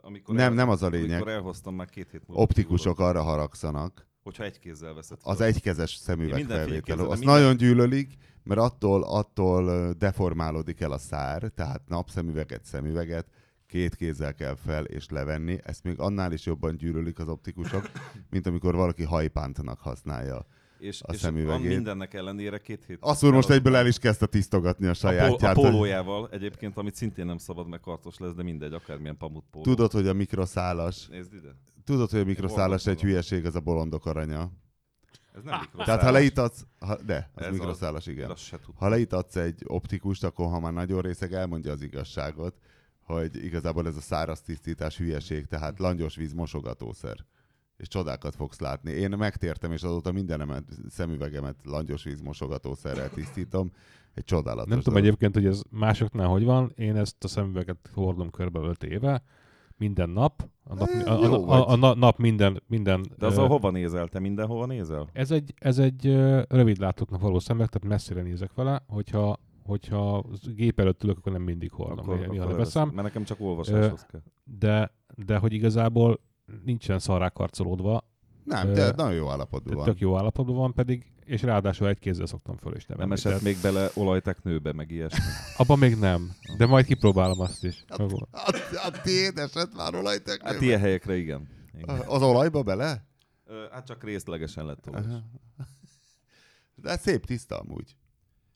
Amikor nem, el, nem az a lényeg. Amikor elhoztam már két hét múlva. Optikusok arra haragszanak. Hogyha egy kézzel veszed fel. Az egykezes szemüveg felvétel. Az minden... nagyon gyűlölik, mert attól, attól deformálódik el a szár, tehát napszemüveget, szemüveget, két kézzel kell fel és levenni. Ezt még annál is jobban gyűlölik az optikusok, mint amikor valaki hajpántnak használja. És, a és szemüvegét. mindennek ellenére két hét... Azt úr most egyből el is kezdte tisztogatni a a, sajátját. pol- a pólójával egyébként, amit szintén nem szabad, mert kartos lesz, de mindegy, akármilyen pamut póló. Tudod, hogy a mikroszálas, Nézd ide. tudod, hogy a mikroszálas egy hülyeség, az a bolondok aranya. Ez nem mikroszálas. Tehát ha leítatsz, ha, de, az Ez mikroszálas, igen. Azt se tudtam. Ha leítatsz egy optikust, akkor ha már nagyon részeg elmondja az igazságot, hogy igazából ez a száraz tisztítás hülyeség, tehát langyos víz mosogatószer. És csodákat fogsz látni. Én megtértem, és azóta mindenemet, szemüvegemet langyos víz mosogatószerrel tisztítom. Egy csodálatos Nem tudom dolog. egyébként, hogy ez másoknál hogy van. Én ezt a szemüveget hordom körbe 5 éve. Minden nap. A nap, Eh, a, a, a, a, na- nap minden, minden De az ö, a hova nézel? Te mindenhova nézel? Ez egy, ez egy ö, rövidlátóknak való szemüveg, tehát messzire nézek vele, hogyha, hogyha gép előtt ülök, akkor nem mindig hordom, akkor, néha leveszem. leveszem, Mert nekem csak olvasáshoz kell. de, de hogy igazából nincsen szarrá karcolódva, Nem, de nagyon jó állapotban van. tök jó állapotban van pedig, és ráadásul egy kézzel szoktam föl is Nem nevelni. esett Tehát még bele olajteknőbe, meg ilyesmi. Abban még nem, de majd kipróbálom azt is. A, a tiéd esett már olajtek? Hát ilyen helyekre igen. igen. Az olajba bele? Hát csak részlegesen lett. Aha. De szép tiszta amúgy.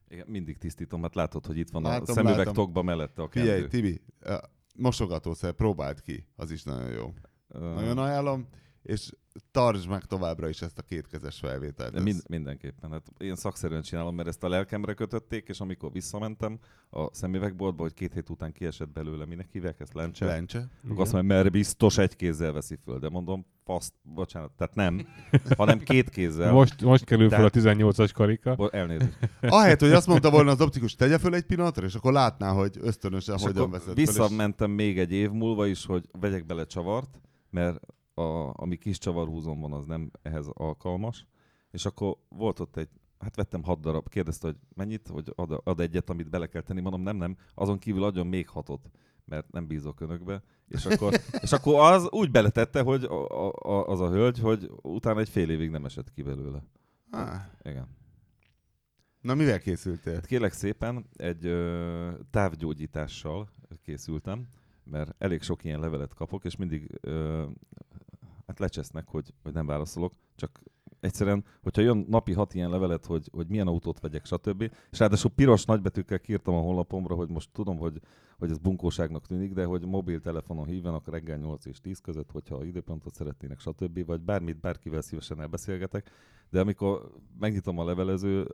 Igen, mindig tisztítom, hát látod, hogy itt van Látom, a szemüveg látom. tokba mellette a Figyelj, kendő. Tibi, ö, mosogatószer próbáld ki, az is nagyon jó. Nagyon ajánlom, és tartsd meg továbbra is ezt a kétkezes felvételt. De mind, mindenképpen. Hát én szakszerűen csinálom, mert ezt a lelkemre kötötték, és amikor visszamentem a szemüvegboltba, hogy két hét után kiesett belőle, minek hívják ezt, lencse? Lencse. Akkor azt mondja, mert biztos egy kézzel veszi föl, de mondom, faszt, bocsánat, tehát nem, hanem két kézzel. Most, most kerül fel a Tehát- 18-as karika. Bo- elnézést. Ahelyett, hogy azt mondta volna az optikus, tegye föl egy pillanatra, és akkor látná, hogy ösztönösen És hogyan veszed föl. és- visszamentem még egy év múlva is, hogy vegyek bele csavart, mert a, ami kis csavarhúzom van, az nem ehhez alkalmas. És akkor volt ott egy, hát vettem hat darab, kérdezte, hogy mennyit, hogy ad, ad egyet, amit bele kell tenni. Mondom, nem, nem, azon kívül adjon még hatot, mert nem bízok önökbe. És akkor, és akkor az úgy beletette, hogy a, a, az a hölgy, hogy utána egy fél évig nem esett ki belőle. Ah, Igen. Na, mivel készültél? Hát kérlek szépen, egy ö, távgyógyítással készültem, mert elég sok ilyen levelet kapok, és mindig ö, hát lecsesznek, hogy, hogy nem válaszolok, csak egyszerűen, hogyha jön napi hat ilyen levelet, hogy, hogy milyen autót vegyek, stb. És ráadásul piros nagybetűkkel kírtam a honlapomra, hogy most tudom, hogy, hogy ez bunkóságnak tűnik, de hogy mobiltelefonon hívjanak reggel 8 és 10 között, hogyha időpontot szeretnének, stb. Vagy bármit, bárkivel szívesen elbeszélgetek. De amikor megnyitom a levelező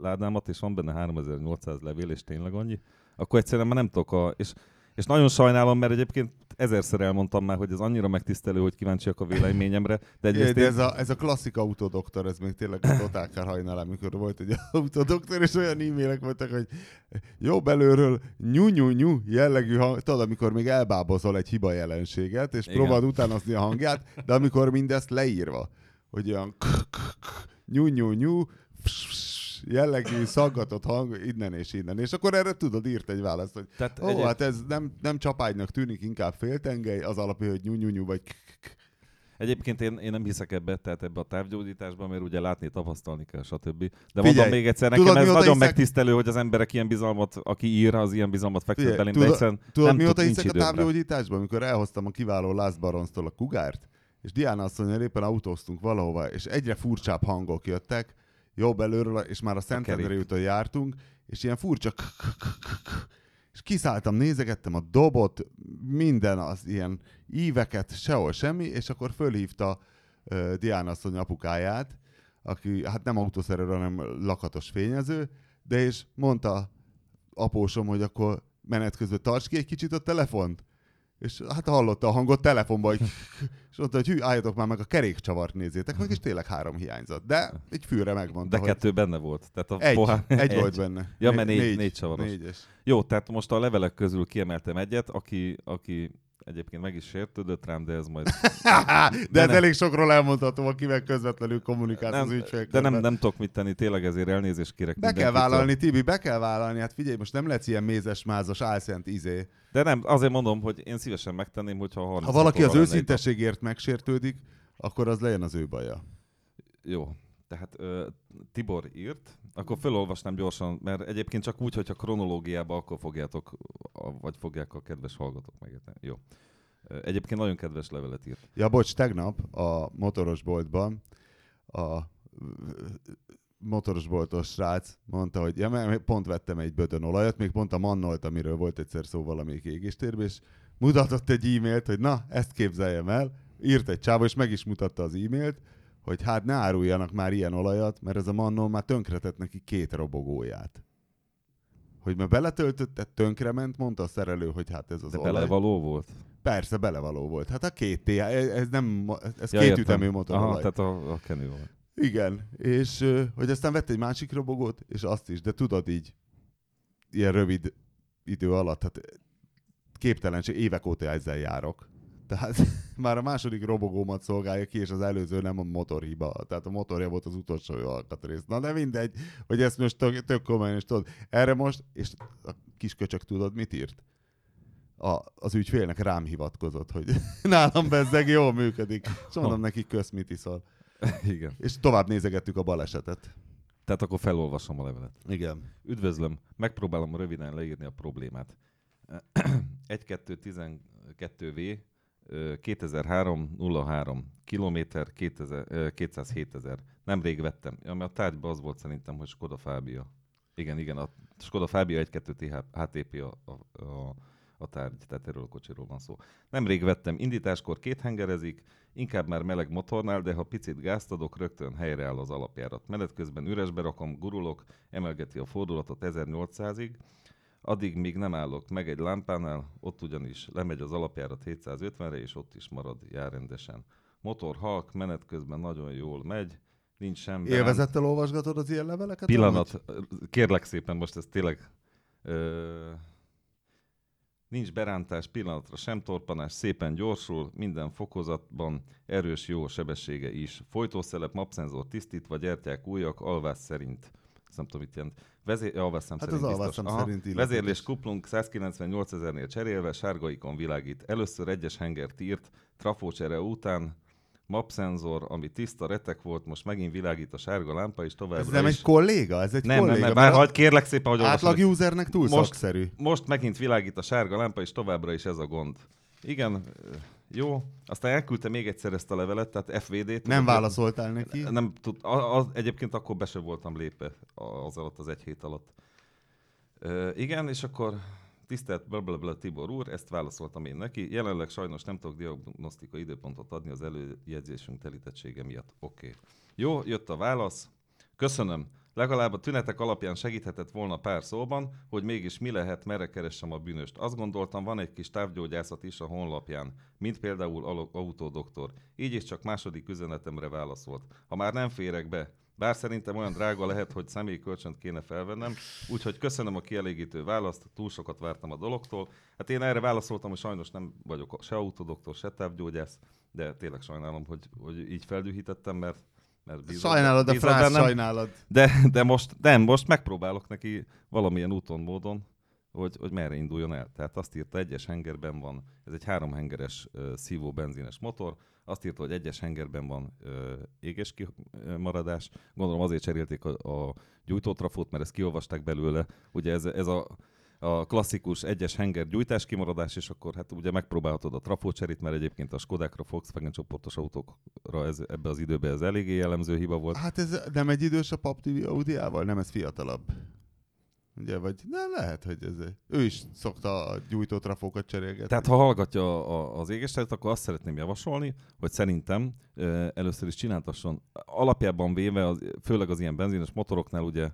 ládámat, és van benne 3800 levél, és tényleg annyi, akkor egyszerűen már nem tudok a... És, és nagyon sajnálom, mert egyébként ezerszer elmondtam már, hogy ez annyira megtisztelő, hogy kíváncsiak a véleményemre, de Egy egyrészt de én- ez a, ez a klasszik autodoktor, ez még tényleg a totálkár hajnal, amikor volt egy autodoktor, és olyan e-mailek voltak, hogy jó belőről nyú-nyú-nyú jellegű hang, tudod, amikor még elbábozol egy hiba jelenséget, és Igen. próbálod utánozni a hangját, de amikor mindezt leírva, hogy olyan nyú-nyú-nyú, jellegű, szaggatott hang innen és innen. És akkor erre tudod, írt egy választ, hogy Tehát ó, egyéb- hát ez nem, nem csapágynak tűnik, inkább féltengely, az alapja, hogy nyú-nyú-nyú, vagy Egyébként én, én nem hiszek ebbe, tehát ebbe a távgyógyításba, mert ugye látni, tapasztalni kell, stb. De Figyelj, mondom még egyszer, nekem tudod, ez nagyon hiszek- megtisztelő, hogy az emberek ilyen bizalmat, aki ír, az ilyen bizalmat fektet belém, de tudod- egyszerűen Tudod, nem mióta tud, hiszek a időm rá. távgyógyításban, amikor elhoztam a kiváló Last Baronstól a kugárt, és Diana asszonyjal éppen autóztunk valahova, és egyre furcsább hangok jöttek, jobb előről, és már a Szentendrei úton jártunk, és ilyen furcsa k- k- k- k- és kiszálltam, nézegettem a dobot, minden az ilyen íveket, sehol semmi, és akkor fölhívta uh, Diana asszony apukáját, aki hát nem autószerelő, hanem lakatos fényező, de és mondta apósom, hogy akkor menet közben tarts ki egy kicsit a telefont. És hát hallotta a hangot telefonban, hogy és mondta, hogy hű, álljatok már meg a kerékcsavart nézzétek meg, és tényleg három hiányzott. De egy fűre megmondta, De hogy kettő benne volt. Tehát a egy, pohár, egy, volt benne. Ja, mert négy- négy csavaros. Négyes. Jó, tehát most a levelek közül kiemeltem egyet, aki, aki egyébként meg is sértődött rám, de ez majd... de ez nem. elég sokról elmondható, akivel közvetlenül kommunikálsz az nem, ügyfélkörben. de nem, nem tudok mit tenni, tényleg ezért elnézést kérek Be kell vállalni, Tibi, be kell vállalni. Hát figyelj, most nem lesz ilyen mézes, mázos, álszent izé. De nem, azért mondom, hogy én szívesen megtenném, hogyha 30 Ha valaki az őszinteségért megsértődik, akkor az legyen az ő baja. Jó, tehát ö, Tibor írt, akkor felolvasnám gyorsan, mert egyébként csak úgy, hogyha kronológiába, akkor fogjátok, vagy fogják a kedves hallgatók megérteni. Jó. Egyébként nagyon kedves levelet írt. Ja, bocs, tegnap a motoros boltban a motorosboltos srác mondta, hogy ja, mert pont vettem egy bödön olajat, még pont a Mannolt, amiről volt egyszer szó valamelyik égéstérben, és mutatott egy e-mailt, hogy na, ezt képzeljem el, írt egy csáva, és meg is mutatta az e-mailt, hogy hát ne áruljanak már ilyen olajat, mert ez a Mannol már tönkretett neki két robogóját. Hogy mert beletöltötte, tönkrement, mondta a szerelő, hogy hát ez az De olaj. belevaló volt? Persze, belevaló volt. Hát a két TH, ez nem, ez Ja, két értem. ütemű Aha, motorolaj. tehát a, a kenőolaj. Igen, és hogy aztán vett egy másik robogót, és azt is, de tudod így, ilyen rövid idő alatt, hát képtelenség, évek óta ezzel járok. Tehát már a második robogómat szolgálja ki, és az előző nem a motorhiba. Tehát a motorja volt az utolsó alkatrész. Na de mindegy, hogy ezt most tök, tök komolyan, és tudod, erre most, és a kis köcsök tudod, mit írt? A, az ügyfélnek rám hivatkozott, hogy nálam bezzeg jól működik. És mondom neki, kösz, mit iszol. Igen. És tovább nézegettük a balesetet. Tehát akkor felolvasom a levelet. Igen. Üdvözlöm, megpróbálom röviden leírni a problémát. 1212V 2003 03 kilométer 2000, ö, 207 ezer. Nemrég vettem. Ami a tárgyban az volt szerintem, hogy Skoda Fábia. Igen, igen, a Skoda Fábia 1.2 HTP a, a, a, a tárgy, tehát erről a kocsiról van szó. Nemrég vettem, indításkor két hengerezik, inkább már meleg motornál, de ha picit gázt adok, rögtön helyreáll az alapjárat. Menet közben üresbe rakom, gurulok, emelgeti a fordulatot 1800-ig, addig még nem állok meg egy lámpánál, ott ugyanis lemegy az alapjárat 750-re, és ott is marad, jár rendesen. Motor halk, menet közben nagyon jól megy, nincs sem... berán- Élvezettel olvasgatod az ilyen leveleket? Pillanat, kérlek szépen, most ez tényleg... Ö, nincs berántás, pillanatra sem torpanás, szépen gyorsul, minden fokozatban, erős jó sebessége is. Folytószelep, mapszenzor tisztítva, gyertyák újak, alvás szerint. Nem tudom, mit jelent. Vezé- alvásszám Hát szerint az biztos. alvásszám Aha. szerint illetékes. Vezérlés kuplunk 198 ezernél cserélve, sárgaikon világít. Először egyes hengert írt, trafócsere után, mapszenzor, ami tiszta retek volt, most megint világít a sárga lámpa, és továbbra Ez nem is. egy kolléga? Ez egy nem, nem, kolléga? nem, mert bár hagyd kérlek szépen, hogy olvasom. Átlag usernek túl Most- szakszerű. Most megint világít a sárga lámpa, és továbbra is ez a gond. Igen, jó. Aztán elküldte még egyszer ezt a levelet, tehát FVD-t. Nem válaszoltál neki? Nem tud, az, egyébként akkor be sem voltam lépve az alatt, az egy hét alatt. Ö, igen, és akkor tisztelt blablabla Tibor úr, ezt válaszoltam én neki. Jelenleg sajnos nem tudok diagnosztikai időpontot adni az előjegyzésünk telítettsége miatt. Oké. Okay. Jó, jött a válasz. Köszönöm. Legalább a tünetek alapján segíthetett volna pár szóban, hogy mégis mi lehet, merre keressem a bűnöst. Azt gondoltam, van egy kis távgyógyászat is a honlapján, mint például Autódoktor. Így is csak második üzenetemre válaszolt. Ha már nem férek be, bár szerintem olyan drága lehet, hogy személyi kölcsönt kéne felvennem, úgyhogy köszönöm a kielégítő választ, túl sokat vártam a dologtól. Hát én erre válaszoltam, hogy sajnos nem vagyok se autódoktor, se távgyógyász, de tényleg sajnálom, hogy, hogy így feldühítettem, mert, mert bízom- Sajnálod a frász, bennem. sajnálod. De, de most, nem, most megpróbálok neki valamilyen úton, módon, hogy, hogy merre induljon el. Tehát azt írta, egyes hengerben van, ez egy három hengeres uh, szívó benzines motor, azt írta, hogy egyes hengerben van uh, éges kimaradás. Gondolom azért cserélték a, a gyújtótrafót, mert ezt kiolvasták belőle. Ugye ez, ez a, a klasszikus egyes henger gyújtás kimaradás, és akkor hát ugye megpróbálhatod a trafócserit, mert egyébként a Skodákra, Volkswagen csoportos autókra ez, ebbe az időbe ez eléggé jellemző hiba volt. Hát ez nem egy idős a Pap TV Audiával? Nem ez fiatalabb? Ugye, vagy de lehet, hogy ez ő is szokta a gyújtó trafókat cserélgetni. Tehát ha hallgatja a, az égesteret, akkor azt szeretném javasolni, hogy szerintem először is csináltasson. Alapjában véve, az, főleg az ilyen benzines motoroknál ugye,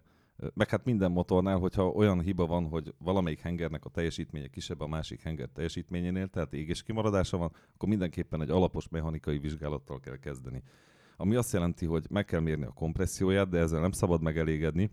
meg hát minden motornál, hogyha olyan hiba van, hogy valamelyik hengernek a teljesítménye kisebb a másik henger teljesítményénél, tehát égés kimaradása van, akkor mindenképpen egy alapos mechanikai vizsgálattal kell kezdeni. Ami azt jelenti, hogy meg kell mérni a kompresszióját, de ezzel nem szabad megelégedni,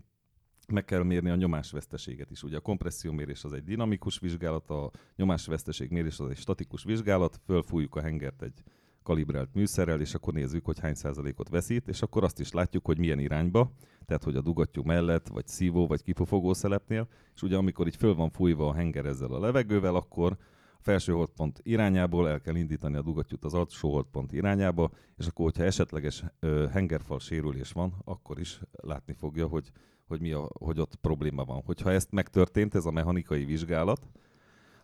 meg kell mérni a nyomásveszteséget is. Ugye a kompressziómérés az egy dinamikus vizsgálat, a nyomásveszteség mérés az egy statikus vizsgálat, fölfújjuk a hengert egy kalibrált műszerrel, és akkor nézzük, hogy hány százalékot veszít, és akkor azt is látjuk, hogy milyen irányba, tehát hogy a dugattyú mellett, vagy szívó, vagy kipufogó szelepnél, és ugye amikor így föl van fújva a henger ezzel a levegővel, akkor a felső holdpont irányából el kell indítani a dugattyút az alsó holdpont irányába, és akkor, hogyha esetleges ö, hengerfal sérülés van, akkor is látni fogja, hogy hogy, mi a, hogy ott probléma van. Hogyha ezt megtörtént, ez a mechanikai vizsgálat,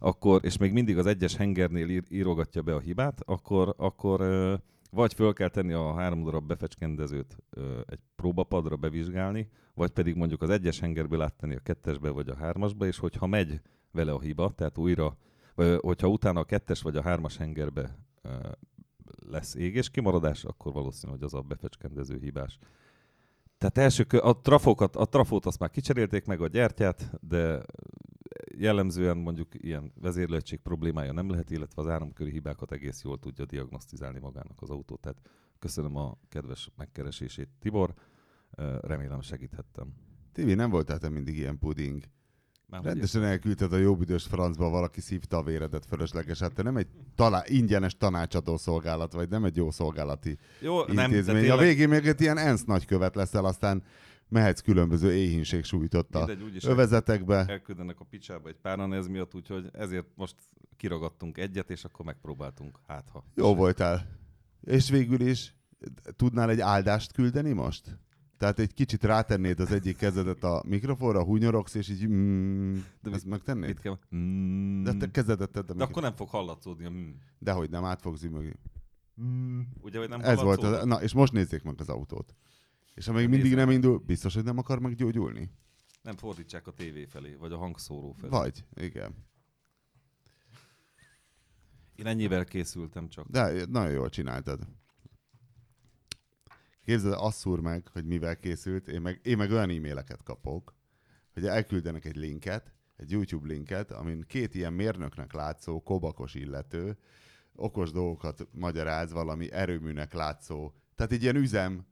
akkor, és még mindig az egyes hengernél ír, írogatja be a hibát, akkor, akkor vagy föl kell tenni a három darab befecskendezőt egy próbapadra bevizsgálni, vagy pedig mondjuk az egyes hengerből áttenni a kettesbe vagy a hármasba, és hogyha megy vele a hiba, tehát újra, vagy hogyha utána a kettes vagy a hármas hengerbe lesz égés kimaradás, akkor valószínű, hogy az a befecskendező hibás. Tehát első, a, trafókat, a trafót azt már kicserélték meg a gyertyát, de jellemzően mondjuk ilyen vezérlőegység problémája nem lehet, illetve az áramköri hibákat egész jól tudja diagnosztizálni magának az autó. Tehát köszönöm a kedves megkeresését, Tibor. Remélem segíthettem. Tibi, nem voltál te mindig ilyen puding. Már Rendesen elküldted a jobbidős francba, valaki szívta a véredet fölösleges. Hát te nem egy talá- ingyenes tanácsadó szolgálat vagy, nem egy jó szolgálati Jó, nem, intézmény. tényleg, A végén még egy ilyen ENSZ nagykövet leszel, aztán mehetsz különböző éhínség sújtotta mindegy, övezetekbe. elküldenek a picsába egy páran ez miatt, úgyhogy ezért most kiragadtunk egyet, és akkor megpróbáltunk. Hát ha. Jó voltál. És végül is tudnál egy áldást küldeni most? Tehát egy kicsit rátennéd az egyik kezedet a mikrofonra, hunyorogsz, és így mm, De ezt megtennéd? Mit kell? Mm. De te kezedet tedd a De akkor nem fog hallatszódni a mm. Dehogy nem, át fogsz zümögni. Mm. Ugye, hogy nem Ez volt az, na, és most nézzék meg az autót. És amíg mindig Nézzem nem indul, biztos, hogy nem akar meggyógyulni? Nem fordítsák a tévé felé, vagy a hangszóró felé. Vagy, igen. Én ennyivel készültem csak. De nagyon jól csináltad. Képzeld, azt szúr meg, hogy mivel készült, én meg, én meg olyan e-maileket kapok, hogy elküldenek egy linket, egy YouTube linket, amin két ilyen mérnöknek látszó, kobakos illető, okos dolgokat magyaráz valami erőműnek látszó, tehát egy ilyen üzem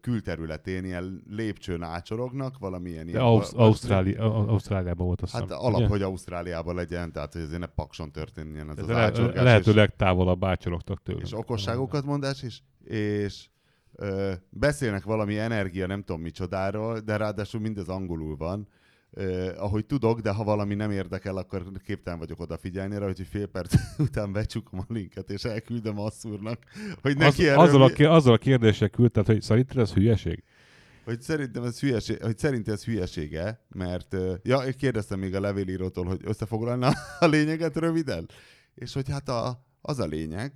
külterületén ilyen lépcsőn ácsorognak, valamilyen De ilyen... Ausz- Ausztráli, Au- Ausztráliában volt azt Hát alap, ugye? hogy Ausztráliában legyen, tehát hogy azért ne pakson történjen ez Ez az le- ácsorgás. lehető és- legtávolabb ácsorogtak tőle. és okosságokat mondás, és, és ö, beszélnek valami energia, nem tudom micsodáról, de ráadásul mindez angolul van. Ö, ahogy tudok, de ha valami nem érdekel, akkor képtelen vagyok odafigyelni rá, hogy fél perc után becsukom a linket, és elküldöm asszúrnak, hogy Az, neki erről azzal, a, mi- azzal a kérdéssel küldted, hogy szerinted ez hülyeség? hogy szerintem ez hülyeség, hogy szerint ez hülyesége, mert ja, én kérdeztem még a levélírótól, hogy összefoglalna a lényeget röviden, és hogy hát a, az a lényeg,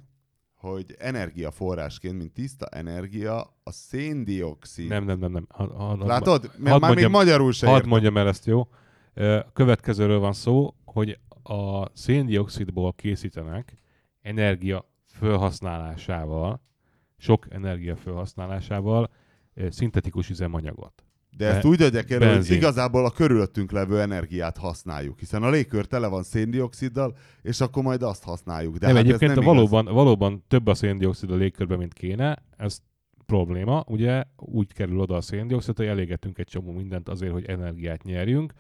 hogy energiaforrásként, mint tiszta energia, a széndiokszid. Nem, nem, nem, nem. Ha, ha, Látod? Mert már még mondjam- magyarul se Hadd értem. mondjam el ezt, jó? Következőről van szó, hogy a széndiokszidból készítenek energia felhasználásával, sok energia felhasználásával szintetikus üzemanyagot. De ezt Be- úgy adják el, hogy benzin. igazából a körülöttünk levő energiát használjuk, hiszen a légkör tele van széndioksziddal, és akkor majd azt használjuk. De De nem, hát egyébként ez nem valóban, valóban több a széndiokszid a légkörben, mint kéne, ez probléma. Ugye úgy kerül oda a széndiokszid, hogy elégetünk egy csomó mindent azért, hogy energiát nyerjünk.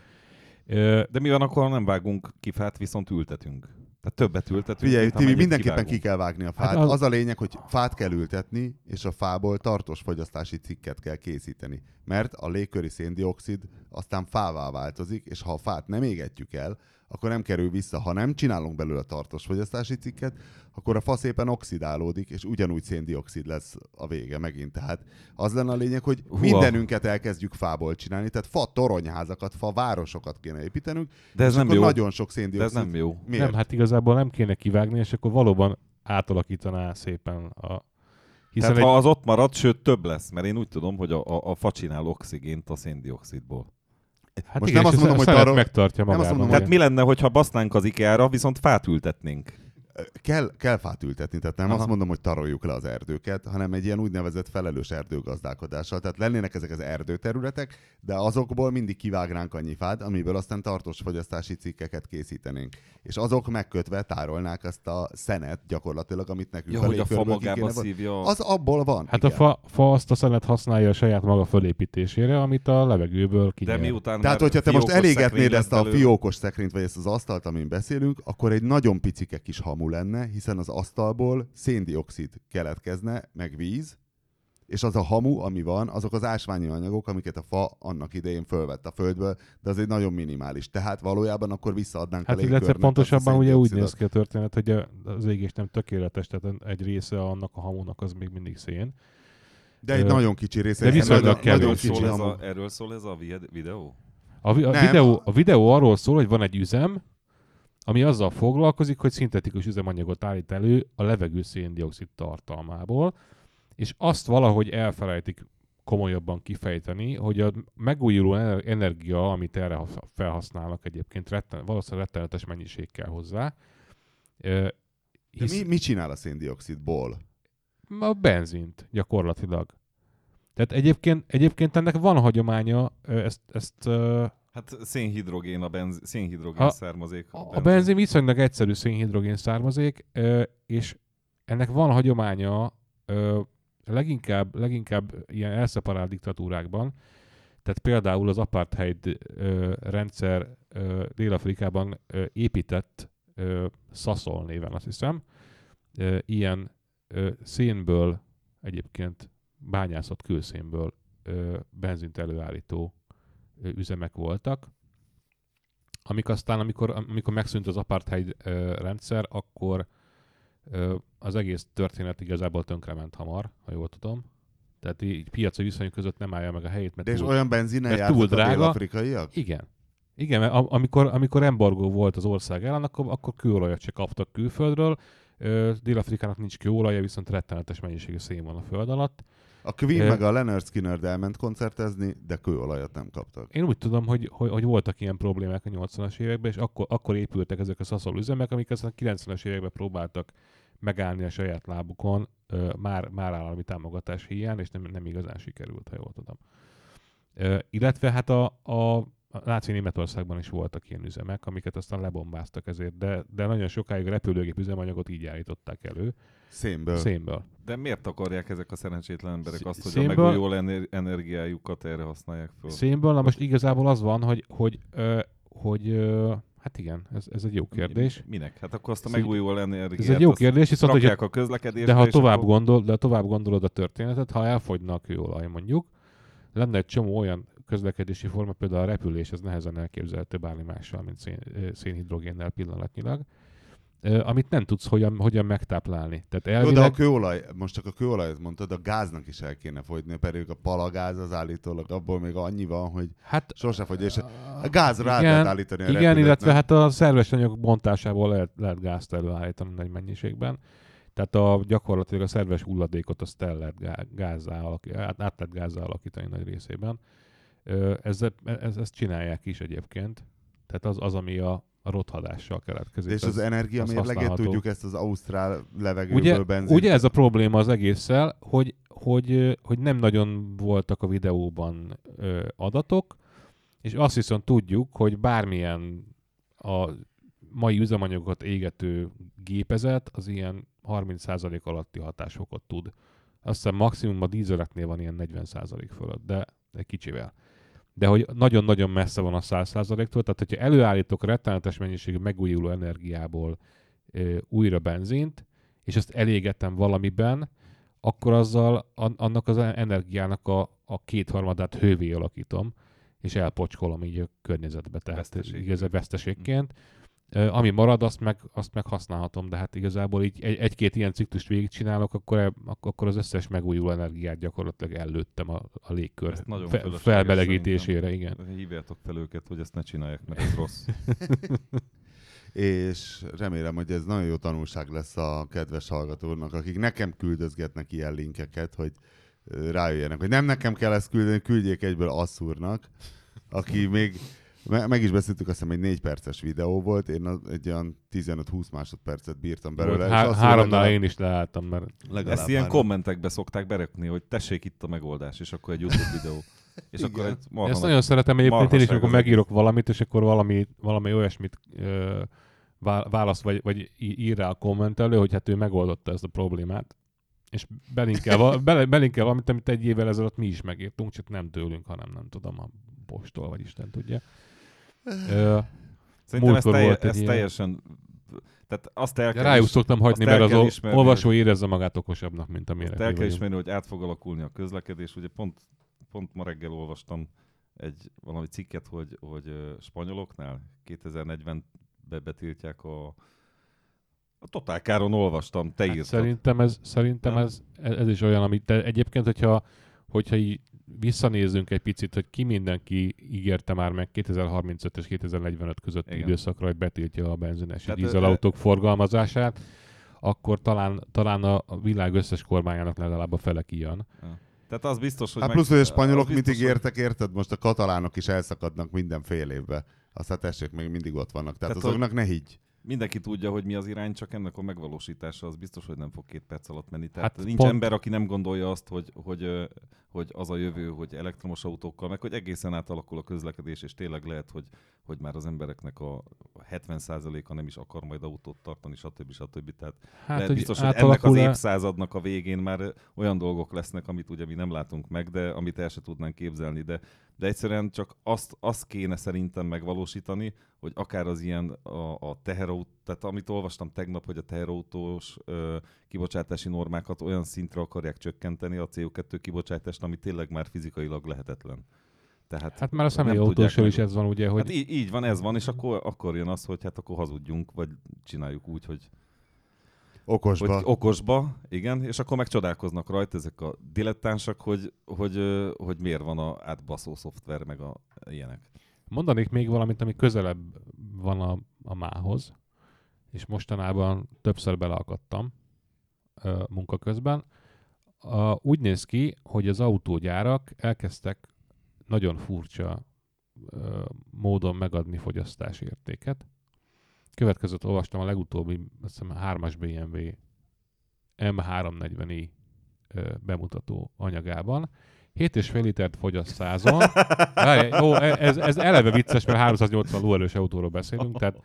De mi van akkor, ha nem vágunk ki fát, viszont ültetünk? Tehát többet ültetünk, Figyelj, Tibi, mindenképpen ki kivágunk. kell vágni a fát. Hát az... az- az a lényeg, hogy fát kell ültetni, és a fából tartós fogyasztási cikket kell készíteni. Mert a légköri széndiokszid aztán fává változik, és ha a fát nem égetjük el, akkor nem kerül vissza. Ha nem csinálunk belőle tartós fogyasztási cikket, akkor a fa szépen oxidálódik, és ugyanúgy széndiokszid lesz a vége megint. Tehát az lenne a lényeg, hogy Húha. mindenünket elkezdjük fából csinálni, tehát fa toronyházakat, fa városokat kéne építenünk, De ez és nem akkor jó. nagyon sok De széndiokszid. ez nem jó. Miért? nem, hát igazából nem kéne kivágni, és akkor valóban átalakítaná szépen a... Hiszen Tehát egy, ha az ott marad, sőt több lesz, mert én úgy tudom, hogy a, a, a fa csinál oxigént a széndiokszidból. Hát most igen, nem azt mondom, hogy arról- megtartja nem azt magában. mondom, Tehát mi lenne, hogyha basznánk az IKEA-ra, viszont fát ültetnénk? Kell, kell fát ültetni, tehát nem Aha. azt mondom, hogy taroljuk le az erdőket, hanem egy ilyen úgynevezett felelős erdőgazdálkodással. Tehát lennének ezek az erdőterületek, de azokból mindig kivágnánk annyi fát, amiből aztán tartós fogyasztási cikkeket készítenénk. És azok megkötve tárolnák azt a szenet gyakorlatilag, amit nekünk Ja, a hogy a fa magába szívja. Az abból van. Hát a igen. fa, fa azt a szenet használja a saját maga fölépítésére, amit a levegőből De kinyer. miután Tehát, hogyha te most elégetnéd ezt a fiókos szekrényt, vagy ezt az asztalt, amin beszélünk, akkor egy nagyon picike kis hamu lenne, hiszen az asztalból széndiokszid keletkezne, meg víz, és az a hamu, ami van, azok az ásványi anyagok, amiket a fa annak idején fölvett a földből, de az egy nagyon minimális. Tehát valójában akkor visszaadnánk Hát a illetve légkörnek pontosabban azt a ugye úgy néz ki a történet, hogy az égés nem tökéletes, tehát egy része annak a hamónak az még mindig szén. De egy Ö, nagyon kicsi része. de viszonylag kevés. nagyon kicsi szól, ez a, erről szól ez a vi- videó? A, vi- a, Nem. videó, a videó arról szól, hogy van egy üzem, ami azzal foglalkozik, hogy szintetikus üzemanyagot állít elő a levegő széndiokszid tartalmából, és azt valahogy elfelejtik komolyabban kifejteni, hogy a megújuló energia, amit erre felhasználnak egyébként, retten, valószínűleg rettenetes mennyiség kell hozzá. Hisz... De mi, mit csinál a széndiokszidból? A benzint gyakorlatilag. Tehát egyébként, egyébként ennek van hagyománya, ezt, ezt Hát szénhidrogén a benz, szénhidrogén ha, származék. A, benzin. a benzin viszonylag egyszerű szénhidrogén származék, és ennek van hagyománya leginkább, leginkább ilyen elszeparált diktatúrákban, tehát például az apartheid rendszer Dél-Afrikában épített Szaszol néven azt hiszem, ilyen szénből egyébként bányászott kőszénből benzint előállító üzemek voltak, amik aztán, amikor, amikor megszűnt az apartheid rendszer, akkor az egész történet igazából tönkrement hamar, ha jól tudom. Tehát így piaci viszonyok között nem állja meg a helyét, mert De túl, és olyan benzinnel túl drága. afrikaiak? Igen. Igen, mert amikor, amikor embargó volt az ország ellen, akkor, akkor kőolajat se kaptak külföldről. Dél-Afrikának nincs kőolaja, viszont rettenetes mennyiségű szén van a föld alatt. A Queen meg a Leonard Skinner elment koncertezni, de kőolajat nem kaptak. Én úgy tudom, hogy, hogy, hogy voltak ilyen problémák a 80-as években, és akkor, akkor épültek ezek a szaszol üzemek, amik aztán a 90-es években próbáltak megállni a saját lábukon, már, már állami támogatás hiány, és nem, nem igazán sikerült, ha jól tudom. Illetve hát a, a náci Németországban is voltak ilyen üzemek, amiket aztán lebombáztak ezért, de, de nagyon sokáig a repülőgép üzemanyagot így állították elő. Szénből. Szénből. De miért akarják ezek a szerencsétlen emberek azt, hogy Szénből, a megújuló energiájukat erre használják fel? Szénből, na most igazából az van, hogy, hogy, ö, hogy ö, Hát igen, ez, ez egy jó kérdés. Minek? Hát akkor azt a megújuló energiát Ez egy jó kérdés, viszont hogy a közlekedésbe, de ha tovább, akkor... gondol, de tovább gondolod a történetet, ha elfogyna a kőolaj mondjuk, lenne egy csomó olyan közlekedési forma, például a repülés, ez nehezen elképzelhető bármi mással, mint szén, szénhidrogénnel pillanatnyilag, amit nem tudsz hogyan, hogyan megtáplálni. Tehát elvileg... Jó, de a kőolaj, most csak a kőolajat mondtad, a gáznak is el kéne fogyni, pedig a palagáz az állítólag abból még annyi van, hogy hát, sose fogy, és a gázra igen, lehet állítani a Igen, illetve hát a szerves anyag bontásából lehet, lehet gázt előállítani nagy mennyiségben. Tehát a, gyakorlatilag a szerves hulladékot azt el lehet gázzá alakítani, át, át lehet gázzá alakítani nagy részében. Ez, ez, ezt csinálják is egyébként. Tehát az, az ami a, a rothadással keletkezik. És az, az energia mérlegét tudjuk ezt az ausztrál levegőből ugye, benzint. Ugye ez a probléma az egésszel, hogy, hogy, hogy nem nagyon voltak a videóban ö, adatok, és azt viszont tudjuk, hogy bármilyen a mai üzemanyagokat égető gépezet az ilyen 30% alatti hatásokat tud. Azt hiszem maximum a dízeleknél van ilyen 40% fölött, de, de kicsivel de hogy nagyon-nagyon messze van a 100%-tól, tehát hogyha előállítok rettenetes mennyiségű megújuló energiából ö, újra benzint, és ezt elégetem valamiben, akkor azzal an, annak az energiának a, a kétharmadát hővé alakítom, és elpocskolom így a környezetbe, tehát Veszteség. igaz, veszteségként. Ami marad, azt meg, azt meg használhatom, de hát igazából így egy, egy-két ilyen ciklust végigcsinálok, akkor, e, akkor az összes megújuló energiát gyakorlatilag ellőttem a, a légkör fe, felbelegítésére. Igen. Hívjátok fel őket, hogy ezt ne csinálják, mert ez rossz. és remélem, hogy ez nagyon jó tanulság lesz a kedves hallgatónak, akik nekem küldözgetnek ilyen linkeket, hogy rájöjjenek, hogy nem nekem kell ezt küldeni, küldjék egyből Asszúrnak, aki még meg is beszéltük, azt hiszem egy négy perces videó volt, én egy olyan 15-20 másodpercet bírtam belőle. Há- háromnál én is leálltam, mert... Ezt ilyen három. kommentekbe szokták berekni, hogy tessék itt a megoldás, és akkor egy YouTube videó. És Igen. akkor egy Ezt nagyon szeretem egyébként én is, amikor megírok valamit, és akkor valami, valami olyasmit ö, válasz, vagy, vagy ír rá a kommentelő, hogy hát ő megoldotta ezt a problémát. És belinkel, be, belinkel valamit, amit egy évvel ezelőtt mi is megírtunk, csak nem tőlünk, hanem nem tudom, a postól, vagy Isten tudja. Szerintem ez, telje, volt ez ilyen... teljesen tehát azt el kell Rájuk is, szoktam hagyni, mert az ismerni, olvasó érezze magát okosabbnak, mint amire. El kell ismerni, hogy át fog alakulni a közlekedés. Ugye pont, pont ma reggel olvastam egy valami cikket, hogy, hogy spanyoloknál 2040-be betiltják a, a totálkáron olvastam, te hát írtad. Szerintem ez, szerintem ez, ez, is olyan, amit te egyébként, hogyha, hogyha így visszanézzünk egy picit, hogy ki mindenki ígérte már meg 2035 és 2045 közötti Igen. időszakra, hogy betiltja a benzines Tehát, dízelautók forgalmazását, akkor talán, talán a világ összes kormányának legalább a fele kijön. Tehát az biztos, hogy... Hát meg- plusz, hogy a spanyolok mit biztos, hogy- ígértek, érted? Most a katalánok is elszakadnak minden fél évbe. Aztán tessék, még mindig ott vannak. Tehát, Tehát, azoknak ne higgy. Mindenki tudja, hogy mi az irány, csak ennek a megvalósítása az biztos, hogy nem fog két perc alatt menni. Tehát Hát hát nincs pont- ember, aki nem gondolja azt, hogy, hogy, hogy az a jövő, hogy elektromos autókkal, meg hogy egészen átalakul a közlekedés, és tényleg lehet, hogy, hogy már az embereknek a 70%-a nem is akar majd autót tartani, stb. stb. Tehát Hát, De hogy biztos, hogy ennek az évszázadnak a végén már olyan dolgok lesznek, amit ugye mi nem látunk meg, de amit el se tudnánk képzelni, de, de egyszerűen csak azt, azt kéne szerintem megvalósítani, hogy akár az ilyen a, a teherautó, tehát amit olvastam tegnap, hogy a teherautós ö, kibocsátási normákat olyan szintre akarják csökkenteni a CO2 kibocsátást, ami tényleg már fizikailag lehetetlen. Tehát Hát már a személyautósról is ez van, ugye, hogy Hát így, így van, ez van, és akkor, akkor jön az, hogy hát akkor hazudjunk, vagy csináljuk úgy, hogy Okosba. hogy okosba, igen, és akkor megcsodálkoznak rajta ezek a dilettánsak, hogy, hogy, ö, hogy miért van a átbaszó szoftver, meg a ilyenek. mondanék még valamit, ami közelebb van a, a mához, és mostanában többször beleakadtam munka közben. A, úgy néz ki, hogy az autógyárak elkezdtek nagyon furcsa ö, módon megadni fogyasztási értéket. Következőt olvastam a legutóbbi, azt hiszem, 3-as BMW M340i ö, bemutató anyagában. 7,5 litert fogyaszt százon. Jó, ez, ez eleve vicces, mert 380 lóerős autóról beszélünk, tehát,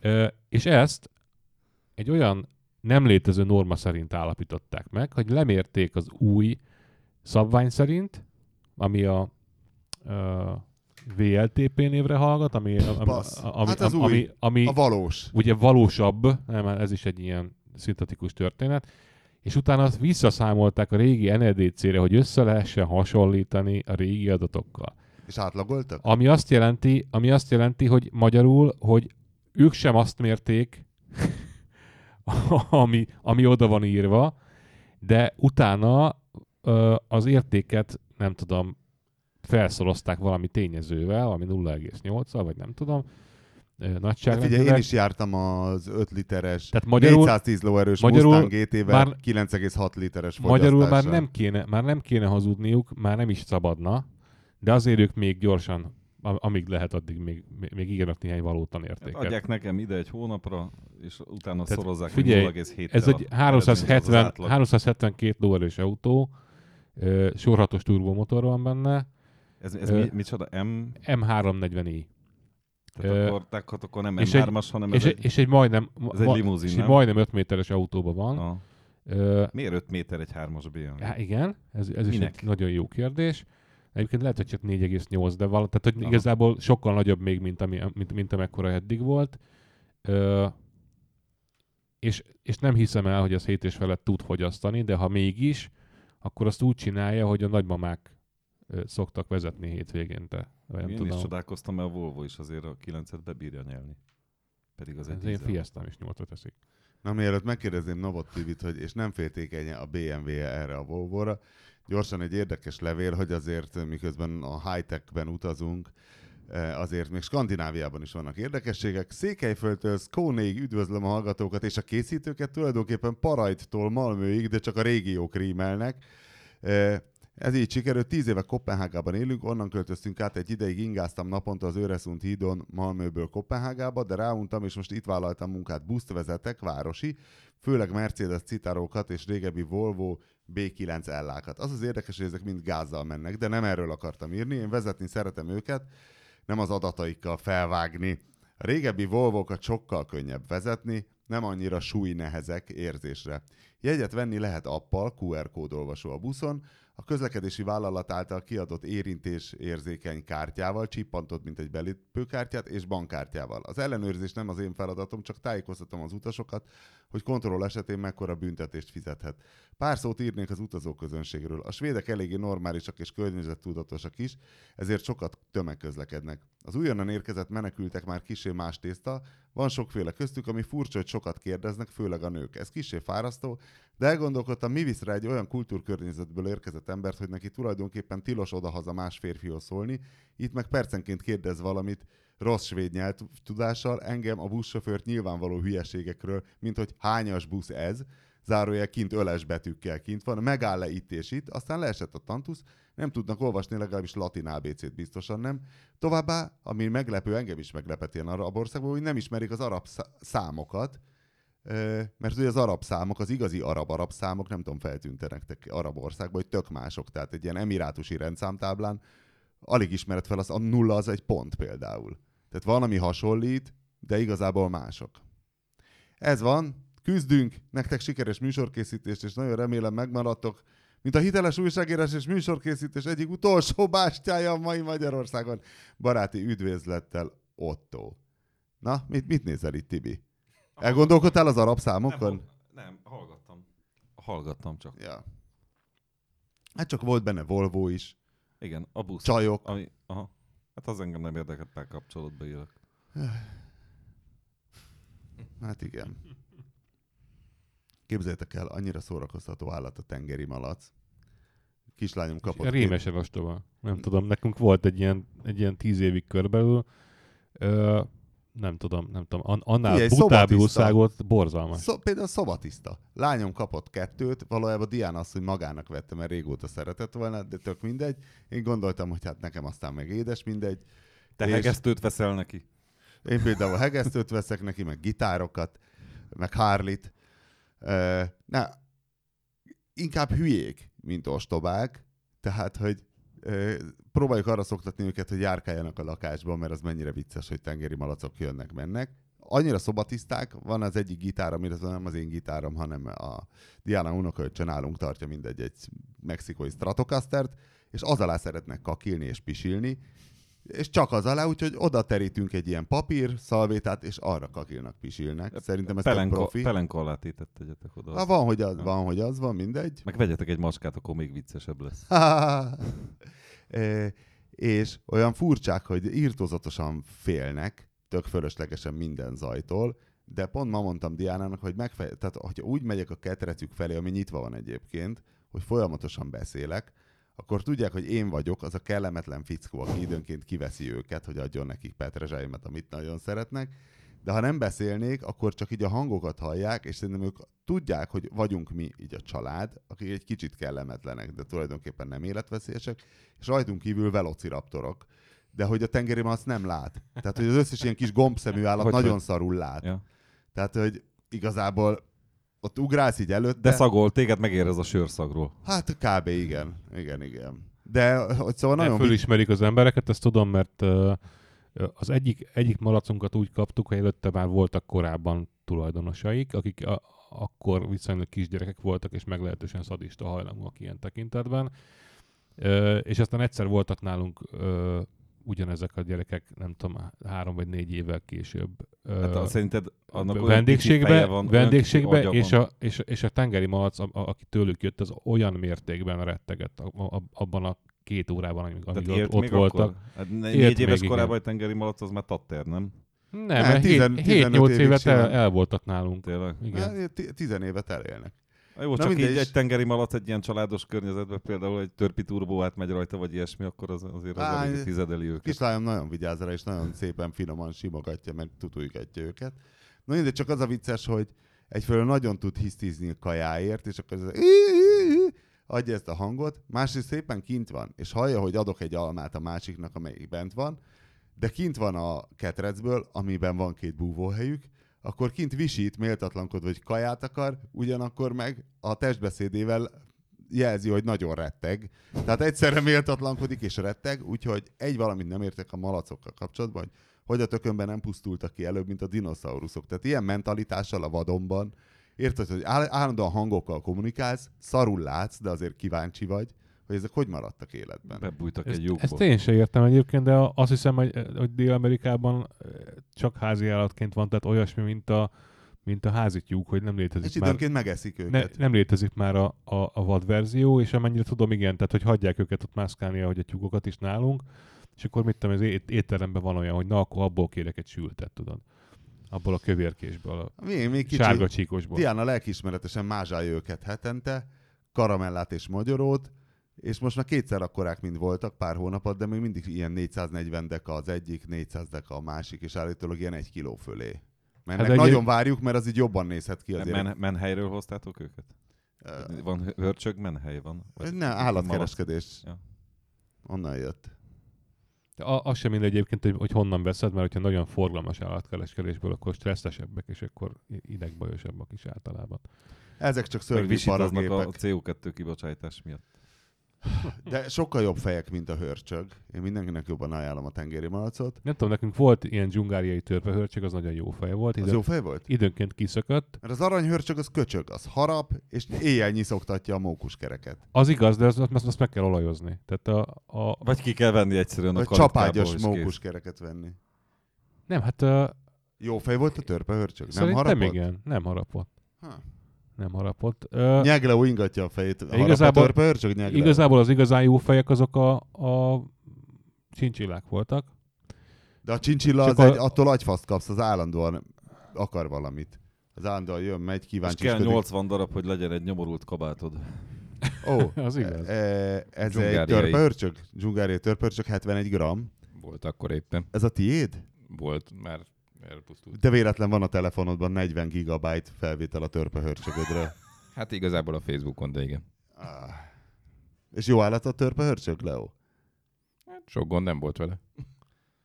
ö, és ezt egy olyan nem létező norma szerint állapították meg, hogy lemérték az új szabvány szerint, ami a ö, VLTP névre hallgat, ami, ami, ami, Hát ami, ami, ami A valós. ugye valósabb, nem, ez is egy ilyen szintetikus történet, és utána azt visszaszámolták a régi NEDC-re, hogy össze lehessen hasonlítani a régi adatokkal. És átlagoltak? Ami azt jelenti, ami azt jelenti, hogy magyarul, hogy ők sem azt mérték, ami, ami oda van írva, de utána ö, az értéket, nem tudom, felszorozták valami tényezővel, ami 0,8-al, vagy nem tudom, ö, Hát nagyságrendileg. figyelj, én is jártam az 5 literes, Tehát magyarul- 410 lóerős magyarul Mustang GT-vel, már- 9,6 literes Magyarul már nem, kéne, már nem kéne hazudniuk, már nem is szabadna, de azért ők még gyorsan, amíg lehet, addig még, még- ígérnek néhány valótan Hát értéket. adják nekem ide egy hónapra, és utána Tehát szorozzák figyelj, meg 0,7 Ez egy 370, 372 lóerős autó, sorhatos turbomotor van benne, Ez, ez mi, micsoda? M? M340i. Tehát Ö, akkor, tehát akkor nem és M3-as, hanem És, ez egy, és egy majdnem, ez egy limuzin, és egy nem? majdnem 5 méteres autóban van. Ah. Ö, Miért 5 méter egy 3-as BMW? Hát igen, ez, ez is egy nagyon jó kérdés. Egyébként lehet, hogy csak 4,8, de val- tehát hogy Aha. igazából sokkal nagyobb még, mint, ami, mint, mint amekkora eddig volt. Ö, és, és nem hiszem el, hogy az 7 és felett tud fogyasztani, de ha mégis, akkor azt úgy csinálja, hogy a nagymamák szoktak vezetni hétvégénte. Vagy Én tudom. is csodálkoztam, mert a Volvo is azért a 9-et bebírja nyelni. Pedig az egy én dízel. fiesztám is nyolcra teszik. Na mielőtt megkérdezném Novot Tibit, hogy és nem féltékeny a BMW erre a Volvo-ra, gyorsan egy érdekes levél, hogy azért miközben a high-techben utazunk, eh, azért még Skandináviában is vannak érdekességek. Székelyföldtől Skónéig üdvözlöm a hallgatókat és a készítőket, tulajdonképpen Parajttól Malmőig, de csak a régiók rímelnek. Ez így sikerült, tíz éve Kopenhágában élünk, onnan költöztünk át, egy ideig ingáztam naponta az Öresund hídon Malmöből Kopenhágába, de ráuntam, és most itt vállaltam munkát, buszt vezetek, városi, főleg Mercedes citárókat és régebbi Volvo B9 ellákat. Az az érdekes, hogy ezek mind gázzal mennek, de nem erről akartam írni, én vezetni szeretem őket, nem az adataikkal felvágni. A régebbi Volvokat sokkal könnyebb vezetni, nem annyira súly nehezek érzésre. Jegyet venni lehet appal, QR kódolvasó a buszon, a közlekedési vállalat által kiadott érintés érzékeny kártyával, csippantod, mint egy belépőkártyát, és bankkártyával. Az ellenőrzés nem az én feladatom, csak tájékoztatom az utasokat, hogy kontroll esetén mekkora büntetést fizethet. Pár szót írnék az utazóközönségről. A svédek eléggé normálisak és környezettudatosak is, ezért sokat tömegközlekednek. Az újonnan érkezett menekültek már kisé más tészta, van sokféle köztük, ami furcsa, hogy sokat kérdeznek, főleg a nők. Ez kisé fárasztó, de elgondolkodtam, mi visz rá egy olyan kultúrkörnyezetből érkezett embert, hogy neki tulajdonképpen tilos odahaza más férfihoz szólni, itt meg percenként kérdez valamit rossz svéd nyelv tudással, engem a buszsofőrt nyilvánvaló hülyeségekről, mint hogy hányas busz ez, zárójel kint öles betűkkel kint van, megáll le itt és itt, aztán leesett a tantusz, nem tudnak olvasni legalábbis latin ABC-t biztosan nem. Továbbá, ami meglepő, engem is meglepett ilyen arab országban, hogy nem ismerik az arab számokat, mert ugye az arab számok, az igazi arab-arab számok, nem tudom, feltűnte nektek arab országban, hogy tök mások, tehát egy ilyen emirátusi rendszámtáblán alig ismeret fel, az a nulla az egy pont például. Tehát van, ami hasonlít, de igazából mások. Ez van, küzdünk, nektek sikeres műsorkészítést, és nagyon remélem megmaradtok, mint a hiteles újságírás és műsorkészítés egyik utolsó bástyája a mai Magyarországon. Baráti üdvözlettel Otto. Na, mit, mit nézel itt, Tibi? Elgondolkodtál az arab számokon? Nem, nem hallgattam. Hallgattam csak. Ja. Hát csak volt benne Volvo is. Igen, a busz. Csajok. Ami, aha. Hát az engem nem érdekelt, pár kapcsolatba élek. Hát igen. Képzeljétek el, annyira szórakoztató állat a tengeri malac. Kislányom kapott... Rémesen ostoba. Nem tudom, nekünk volt egy ilyen, egy ilyen tíz évig körbelül. Ö, nem tudom, nem tudom, an- annál Figyelj, butábbi országot borzalmas. Szó, például szobatiszta. Lányom kapott kettőt, valójában Diana azt, hogy magának vette, mert régóta szeretett volna, de tök mindegy. Én gondoltam, hogy hát nekem aztán meg édes mindegy. Te És- hegesztőt veszel neki? Én például hegesztőt veszek neki, meg gitárokat, meg Harlit. Uh, na, inkább hülyék, mint ostobák. Tehát, hogy próbáljuk arra szoktatni őket, hogy járkáljanak a lakásban, mert az mennyire vicces, hogy tengeri malacok jönnek, mennek. Annyira szobatiszták, van az egyik gitár, amire nem az én gitárom, hanem a Diana unokaöccse nálunk tartja mindegy egy mexikói Stratocastert, és az alá szeretnek kakilni és pisilni, és csak az alá, úgyhogy oda terítünk egy ilyen papír, szalvétát, és arra kakilnak, pisilnek. Szerintem ez tök Pelenka, profi. pelenka alá tétet tegyetek oda. Ha van, hogy az, van, hogy az van, mindegy. Meg vegyetek egy macskát, akkor még viccesebb lesz. e, és olyan furcsák, hogy írtózatosan félnek, tök fölöslegesen minden zajtól, de pont ma mondtam Diánának, hogy megfej... tehát, hogyha úgy megyek a ketrecük felé, ami nyitva van egyébként, hogy folyamatosan beszélek, akkor tudják, hogy én vagyok az a kellemetlen fickó, aki időnként kiveszi őket, hogy adjon nekik petrezselymet, amit nagyon szeretnek, de ha nem beszélnék, akkor csak így a hangokat hallják, és szerintem ők tudják, hogy vagyunk mi így a család, akik egy kicsit kellemetlenek, de tulajdonképpen nem életveszélyesek, és rajtunk kívül velociraptorok. De hogy a tengeri malac nem lát. Tehát, hogy az összes ilyen kis gombszemű állat Hogy- nagyon hogy- szarul lát. Ja. Tehát, hogy igazából ott ugrálsz így előtte. De szagol, téged megérez a sörszagról. Hát kb. igen. Igen, igen. De hogy szóval Nem nagyon... fölismerik az embereket, ezt tudom, mert az egyik, egyik malacunkat úgy kaptuk, hogy előtte már voltak korábban tulajdonosaik, akik a, akkor viszonylag kisgyerekek voltak, és meglehetősen szadista hajlamúak ilyen tekintetben. És aztán egyszer voltak nálunk ugyanezek a gyerekek, nem tudom, három vagy négy évvel később. Hát a, szerinted annak olyan kicsi vendégségbe, feje van, olyan vendégségbe és, van. a, és, és a tengeri malac, a, a, aki tőlük jött, az olyan mértékben rettegett a, a, abban a két órában, amíg, Tehát amíg ott, ott még voltak. Akkor? Hát né- Élt négy éves még, korában egy tengeri malac, az már tatter, nem? Nem, Nem, mert tizen- 7-8 15 évig évet el, el voltak nálunk. Tényleg? Igen. Hát, ti- Tizen évet elélnek. Na Jó, Na csak mindegy. így egy tengeri malac egy ilyen családos környezetben, például egy törpi turbó átmegy rajta, vagy ilyesmi, akkor az, azért az Á, elég tizedeli őket. Kislányom nagyon vigyáz rá, és nagyon szépen finoman simogatja, meg tutujgatja őket. Na mindegy, csak az a vicces, hogy egyfelől nagyon tud hisztizni a kajáért, és akkor ez adja ezt a hangot, másrészt szépen kint van, és hallja, hogy adok egy almát a másiknak, amelyik bent van, de kint van a ketrecből, amiben van két búvóhelyük, akkor kint visít, méltatlankodva, hogy kaját akar, ugyanakkor meg a testbeszédével jelzi, hogy nagyon retteg. Tehát egyszerre méltatlankodik és retteg, úgyhogy egy valamit nem értek a malacokkal kapcsolatban, hogy hogy a tökönben nem pusztultak ki előbb, mint a dinoszauruszok. Tehát ilyen mentalitással a vadonban, érted, hogy áll- állandóan hangokkal kommunikálsz, szarul látsz, de azért kíváncsi vagy, hogy ezek hogy maradtak életben. Bebújtak Ezt, egy lyukba. ezt én se értem egyébként, de azt hiszem, hogy, hogy Dél-Amerikában eh, csak házi állatként van, tehát olyasmi, mint a, mint a házi tyúk, hogy nem létezik És már időnként megeszik ne, őket. nem létezik már a, a, a vad verzió, és amennyire tudom, igen, tehát hogy hagyják őket ott mászkálni, ahogy a tyúkokat is nálunk, és akkor mit tudom, az ét, étteremben van olyan, hogy na, akkor abból kérek egy sültet, tudod. abból a kövérkésből, a Még, még kicsi. sárga csíkosból. Diana lelkismeretesen mázsálja őket hetente, karamellát és magyarót, és most már kétszer akkorák, mint voltak pár hónapot, de még mindig ilyen 440 deka az egyik, 400 deka a másik, és állítólag ilyen egy kiló fölé. Mert Hát hát egy- nagyon várjuk, mert az így jobban nézhet ki azért. Men, menhelyről hoztátok őket? Ö, Van hörcsög, menhely van? Vagy ne, állatkereskedés. Ja. Onnan jött. De a- az sem mindegy egyébként, hogy, hogy honnan veszed, mert hogyha nagyon forgalmas állatkereskedésből, akkor stresszesebbek, és akkor idegbajosabbak is általában. Ezek csak szörnyű visítoznak a paragépek. CO2 kibocsátás miatt. De sokkal jobb fejek, mint a hörcsög. Én mindenkinek jobban ajánlom a tengeri malacot. Nem tudom, nekünk volt ilyen dzsungáriai törpehörcsög, az nagyon jó fej volt. Az Idő, jó fej volt? időnként kiszökött. Mert az aranyhörcsög az köcsög, az harap, és éjjel nyiszoktatja a mókuskereket. Az igaz, de azt, azt, azt meg kell olajozni. Tehát a, a, Vagy ki kell venni egyszerűen a Vagy kalitkából, csapágyas mókuskereket venni. nem, hát uh, Jó fej volt a törpehörcsög? Nem harapott? igen, nem harapott. Ha. Nem harapott. Uh, Nyegleó ingatja a fejét. Igazából- a törpehörcsög? Nyegleó. igazából az igazán jó fejek azok a, a csincsillák voltak. De a csincsilla Csak az a- egy, attól agyfaszt kapsz, az állandóan akar valamit. Az állandóan jön, megy, És kíváncsi. kell 80 darab, hogy legyen egy nyomorult kabátod. Ó, Az igaz. e, ez egy törpehörcsög? Dzsungáriai törpehörcsög 71 gram. Volt akkor éppen. Ez a tiéd? Volt, már elpusztult. De véletlen van a telefonodban 40 gigabyte felvétel a törpehörcsögödről. Hát igazából a Facebookon, de igen. Ah. És jó állat a törpehörcsög, Leo? Hát sok gond nem volt vele.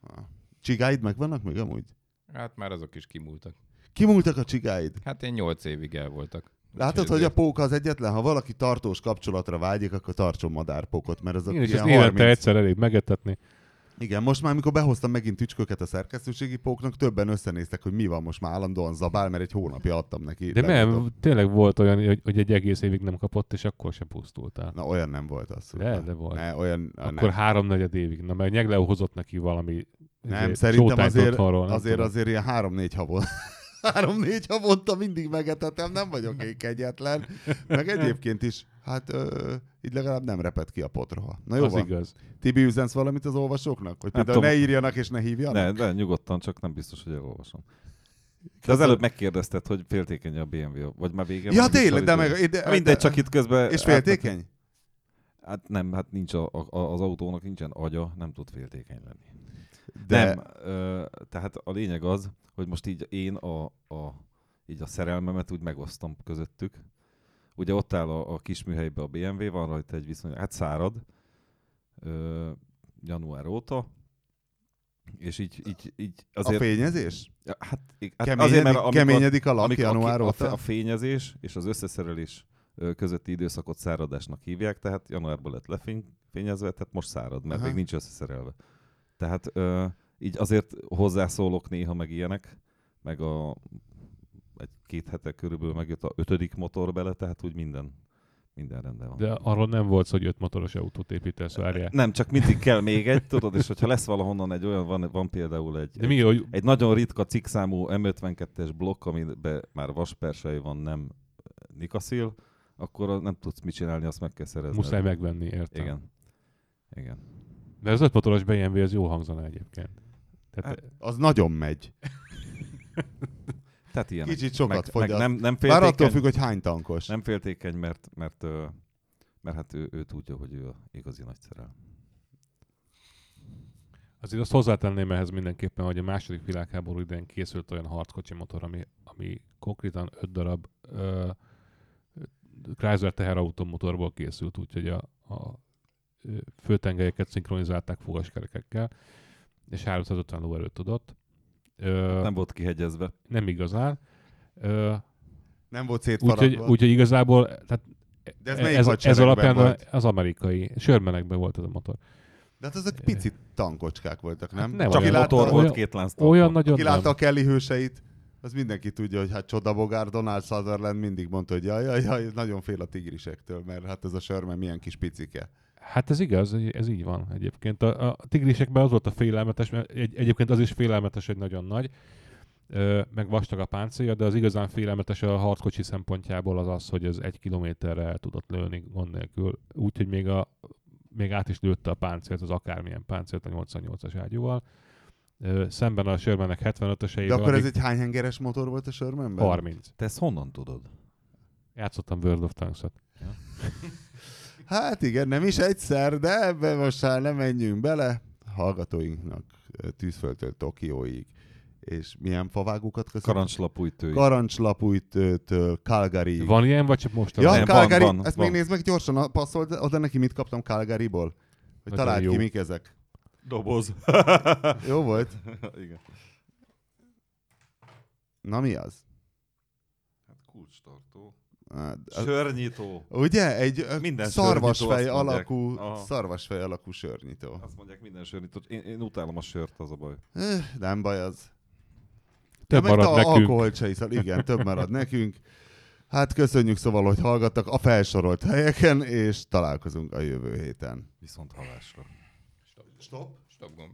Ah. Csigáid megvannak még amúgy? Hát már azok is kimúltak. Kimúltak a csigáid? Hát én 8 évig el voltak. Látod, hogy a póka az egyetlen? Ha valaki tartós kapcsolatra vágyik, akkor tartson madárpókot, mert azok Igen, és ilyen ezt évente 30... egyszer elég megetetni. Igen, most már, amikor behoztam megint tücsköket a szerkesztőségi póknak, többen összenéztek, hogy mi van most már állandóan zabál, mert egy hónapja adtam neki. De nem, tényleg volt olyan, hogy, hogy egy egész évig nem kapott, és akkor sem pusztult el. Na, olyan nem volt az. De, de volt. Ne, olyan, Akkor nem. háromnegyed évig. Na, mert Nyegleó hozott neki valami Nem, izé, szerintem azért, otthonról, nem azért, tudom. azért ilyen három-négy havon. Három-négy havonta mindig megetetem, nem vagyok én kegyetlen. Meg egyébként is, hát ö, így legalább nem repet ki a potroha. Na jó az van. igaz. Tibi üzensz valamit az olvasóknak? Hogy például ne írjanak és ne hívjanak? Ne, de nyugodtan, csak nem biztos, hogy elolvasom. De az előbb megkérdezted, hogy féltékeny a BMW, vagy már vége Ja tényleg, de meg... De, Mindegy, de- csak itt közben... És féltékeny? Hát nem, hát nincs a, a, az autónak nincsen agya, nem tud féltékeny lenni. De Nem, ö, tehát a lényeg az, hogy most így én a, a, így a szerelmemet úgy megosztom közöttük. Ugye ott áll a, a kis műhelyben a BMW, van rajta egy viszonylag, hát szárad, ö, január óta, és így, így, így a azért... fényezés? Ja, hát, hát Keményedik, azért, mert amikor, keményedik a amikor január a, a, óta? a fényezés és az összeszerelés közötti időszakot száradásnak hívják, tehát januárban lett lefényezve, tehát most szárad, mert Aha. még nincs összeszerelve. Tehát ö, így azért hozzászólok néha meg ilyenek, meg a egy két hete körülbelül megjött a ötödik motor bele, tehát úgy minden, minden rendben van. De arról nem volt hogy öt motoros autót építesz, várjál. Nem, csak mindig kell még egy, tudod, és hogyha lesz valahonnan egy olyan, van, van például egy, De mi, hogy egy nagyon ritka cikkszámú M52-es blokk, amiben már vaspersely van, nem nikaszil, akkor nem tudsz mit csinálni, azt meg kell szerezni. muszáj megvenni, értem. Igen. Igen. De az öt motoros BMW az jó hangzana egyébként. Tehát, Hát, Az nagyon megy. Tehát ilyenek. Kicsit sokat meg, fogyaszt. meg nem, nem Bár attól féltékeny, függ, hogy hány tankos. nem féltékeny, mert, mert, ö, mert hát ő, ő tudja, hogy ő a igazi nagy szerel. Azért azt hozzátenném ehhez mindenképpen, hogy a második világháború idején készült olyan harckocsi motor, ami, ami konkrétan öt darab ö, Chrysler teherautomotorból készült, úgyhogy a, a főtengelyeket szinkronizálták fogaskerekekkel, és 350 lóerőt tudott. Ö, Nem volt kihegyezve. nem igazán. Ö, Nem volt úgyhogy, szétfaragva. úgyhogy igazából tehát De ez melyik ez, ez alapján volt? az amerikai. Sörmenekben volt ez a motor. De hát ezek pici tankocskák voltak, nem? Hát nem Csak olyan. ki Motor látta, volt, olyan- két lánc Olyan nagyon ki látta a Kelly hőseit, az mindenki tudja, hogy hát csodabogár Donald Sutherland mindig mondta, hogy jaj, jaj, jaj, nagyon fél a tigrisektől, mert hát ez a Sherman milyen kis picike. Hát ez igaz, ez így van egyébként. A, a tigrisekben az volt a félelmetes, mert egy, egyébként az is félelmetes, hogy nagyon nagy, ö, meg vastag a páncélja, de az igazán félelmetes a harckocsi szempontjából az az, hogy ez egy kilométerre el tudott lőni gond nélkül, úgyhogy még, a, még át is lőtte a páncélt, az akármilyen páncélt a 88-as ágyúval. Ö, szemben a Shermannek 75-öseivel. De akkor ez egy hány hengeres motor volt a Shermanben? 30. Te ezt honnan tudod? Játszottam World of Tanks-ot. Hát igen, nem is egyszer, de ebbe most már nem menjünk bele. Hallgatóinknak tűzföldtől Tokióig. És milyen favágókat köszönjük? Karancslapújtő. Karancslapújtől Calgary. Van ilyen, vagy csak most? Ja, Nem, van, Calgary, van, ezt van. még nézd meg gyorsan, passzold oda neki, mit kaptam Calgaryból. Hogy Nagyon találd jó. ki, mik ezek. Doboz. Jó volt? Igen. Na mi az? Hát kulcstartó. Hát, Sörnyitó. Ugye? Egy Minden szarvasfej alakú, szarvasfej alakú sörnyitó. Azt mondják minden sörnyitó. Én, én utálom a sört, az a baj. Eh, Nem baj az. Több Ja, marad nekünk. alkoholt se iszol. Igen, több marad nekünk. Hát köszönjük szóval, hogy hallgattak a felsorolt helyeken, és találkozunk a jövő héten. Viszont halásra. Stop. Stop gomb.